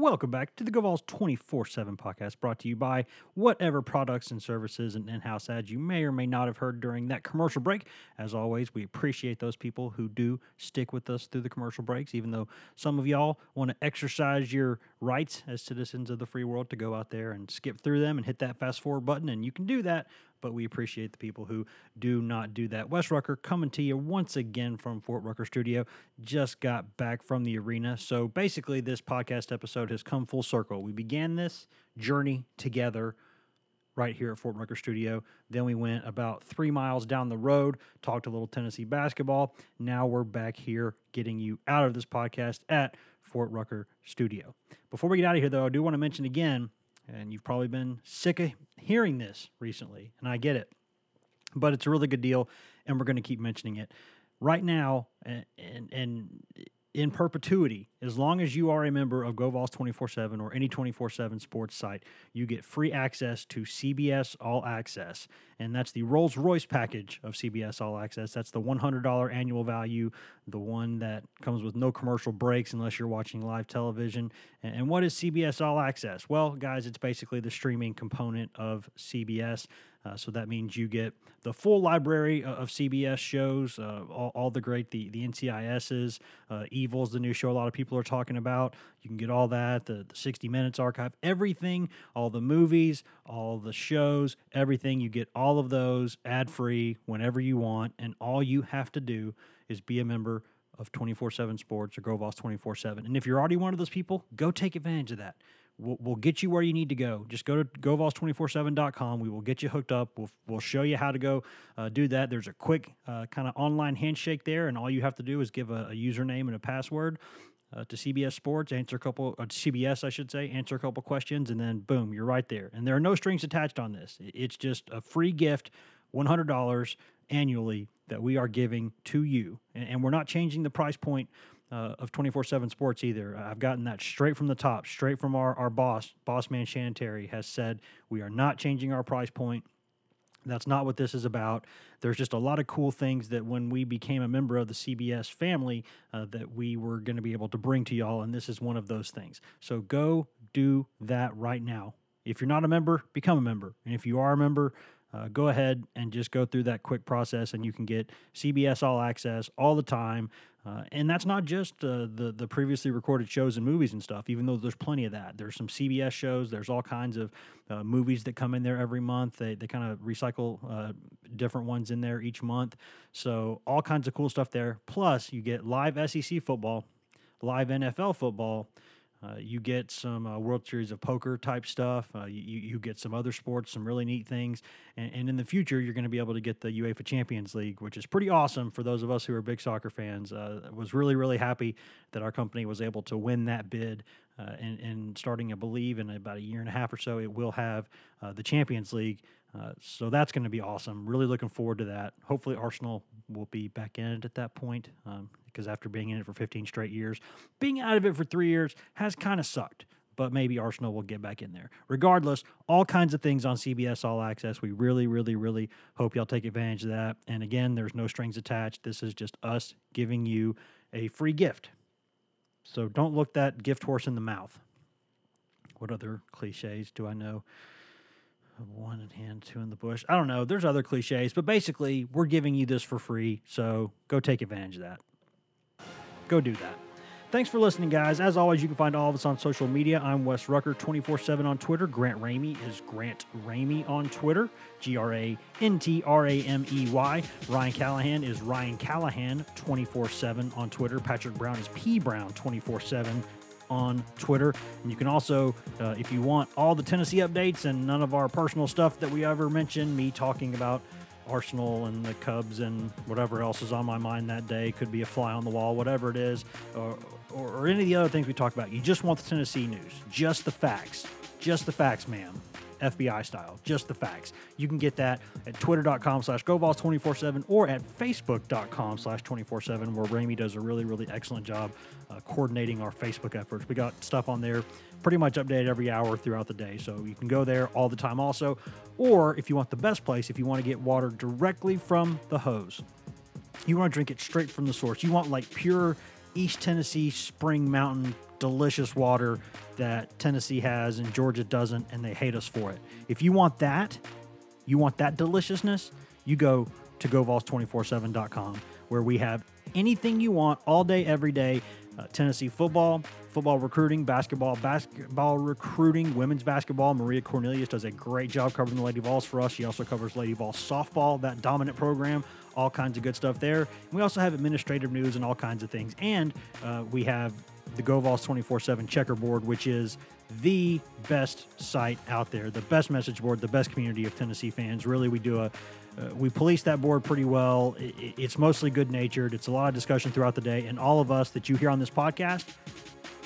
Welcome back to the GoVols 24 7 podcast brought to you by whatever products and services and in house ads you may or may not have heard during that commercial break. As always, we appreciate those people who do stick with us through the commercial breaks, even though some of y'all want to exercise your rights as citizens of the free world to go out there and skip through them and hit that fast forward button. And you can do that but we appreciate the people who do not do that. Wes Rucker coming to you once again from Fort Rucker Studio. Just got back from the arena. So basically, this podcast episode has come full circle. We began this journey together right here at Fort Rucker Studio. Then we went about three miles down the road, talked a little Tennessee basketball. Now we're back here getting you out of this podcast at Fort Rucker Studio. Before we get out of here, though, I do want to mention again and you've probably been sick of hearing this recently, and I get it. But it's a really good deal, and we're going to keep mentioning it. Right now, and, and, and in perpetuity, as long as you are a member of GoVols 24 7 or any 24 7 sports site, you get free access to CBS All Access. And that's the Rolls Royce package of CBS All Access. That's the $100 annual value, the one that comes with no commercial breaks unless you're watching live television. And what is CBS All Access? Well, guys, it's basically the streaming component of CBS. Uh, so that means you get the full library of CBS shows, uh, all, all, the great, the, the NCISs, uh, Evil's the new show a lot of people are talking about. You can get all that, the, the 60 Minutes archive, everything, all the movies, all the shows, everything. You get all of those ad free whenever you want. And all you have to do is be a member of 24 7 Sports or GoVols 24 7. And if you're already one of those people, go take advantage of that. We'll, we'll get you where you need to go. Just go to govols247.com. We will get you hooked up. We'll, we'll show you how to go uh, do that. There's a quick uh, kind of online handshake there, and all you have to do is give a, a username and a password. Uh, to CBS Sports, answer a couple, CBS, I should say, answer a couple questions, and then boom, you're right there. And there are no strings attached on this. It's just a free gift, $100 annually that we are giving to you. And, and we're not changing the price point uh, of 24-7 sports either i've gotten that straight from the top straight from our, our boss boss man shannon terry has said we are not changing our price point that's not what this is about. There's just a lot of cool things that when we became a member of the cbs family uh, that we were going to be able to bring to y'all and this is one of those things. So go do that right now. If you're not a member become a member. And if you are a member uh, go ahead and just go through that quick process and you can get CBS All Access all the time. Uh, and that's not just uh, the the previously recorded shows and movies and stuff. Even though there's plenty of that, there's some CBS shows. There's all kinds of uh, movies that come in there every month. They they kind of recycle uh, different ones in there each month. So all kinds of cool stuff there. Plus, you get live SEC football, live NFL football. Uh, you get some uh, World Series of Poker type stuff. Uh, you, you get some other sports, some really neat things. And, and in the future, you're going to be able to get the UEFA Champions League, which is pretty awesome for those of us who are big soccer fans. Uh, was really, really happy that our company was able to win that bid. Uh, and, and starting, I believe, in about a year and a half or so, it will have the Champions League. So that's going to be awesome. Really looking forward to that. Hopefully, Arsenal will be back in it at that point. Um, because after being in it for 15 straight years, being out of it for three years has kind of sucked. But maybe Arsenal will get back in there. Regardless, all kinds of things on CBS All Access. We really, really, really hope y'all take advantage of that. And again, there's no strings attached. This is just us giving you a free gift. So don't look that gift horse in the mouth. What other cliches do I know? One in hand, two in the bush. I don't know. There's other cliches, but basically, we're giving you this for free. So go take advantage of that go do that. Thanks for listening, guys. As always, you can find all of us on social media. I'm Wes Rucker, 24 7 on Twitter. Grant Ramey is Grant Ramey on Twitter, G R A N T R A M E Y. Ryan Callahan is Ryan Callahan, 24 7 on Twitter. Patrick Brown is P Brown, 24 7 on Twitter. And you can also, uh, if you want all the Tennessee updates and none of our personal stuff that we ever mention, me talking about Arsenal and the Cubs and whatever else is on my mind that day. Could be a fly on the wall, whatever it is, or, or, or any of the other things we talk about. You just want the Tennessee news, just the facts, just the facts, ma'am. FBI style, just the facts. You can get that at twitter.com slash GoVols247 or at facebook.com slash 24-7 where Ramey does a really, really excellent job uh, coordinating our Facebook efforts. We got stuff on there pretty much updated every hour throughout the day. So you can go there all the time also. Or if you want the best place, if you want to get water directly from the hose, you want to drink it straight from the source. You want like pure East Tennessee Spring Mountain delicious water that Tennessee has and Georgia doesn't, and they hate us for it. If you want that, you want that deliciousness, you go to GoVols247.com where we have anything you want all day, every day. Uh, Tennessee football, football recruiting, basketball, basketball recruiting, women's basketball. Maria Cornelius does a great job covering the Lady Vols for us. She also covers Lady Vols softball, that dominant program. All kinds of good stuff there. And we also have administrative news and all kinds of things. And uh, we have the GoVols 24 7 checkerboard, which is the best site out there, the best message board, the best community of Tennessee fans. Really, we do a uh, we police that board pretty well. It, it's mostly good natured. It's a lot of discussion throughout the day, and all of us that you hear on this podcast,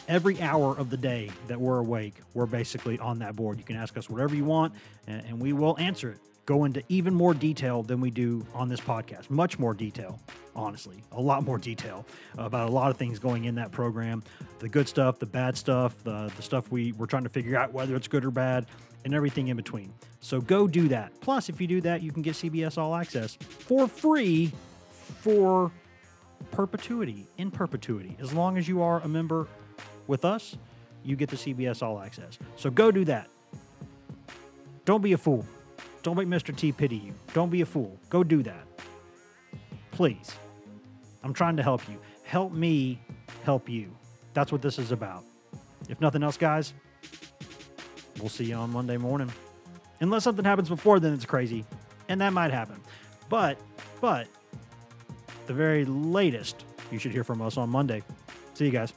every hour of the day that we're awake, we're basically on that board. You can ask us whatever you want, and, and we will answer it. Go into even more detail than we do on this podcast. Much more detail, honestly, a lot more detail about a lot of things going in that program. The good stuff, the bad stuff, the, the stuff we, we're trying to figure out whether it's good or bad and everything in between. So go do that. Plus, if you do that, you can get CBS All Access for free for perpetuity, in perpetuity. As long as you are a member with us, you get the CBS All Access. So go do that. Don't be a fool. Don't make Mr. T pity you. Don't be a fool. Go do that. Please. I'm trying to help you. Help me help you. That's what this is about. If nothing else, guys, we'll see you on Monday morning. Unless something happens before then, it's crazy. And that might happen. But, but, the very latest, you should hear from us on Monday. See you guys.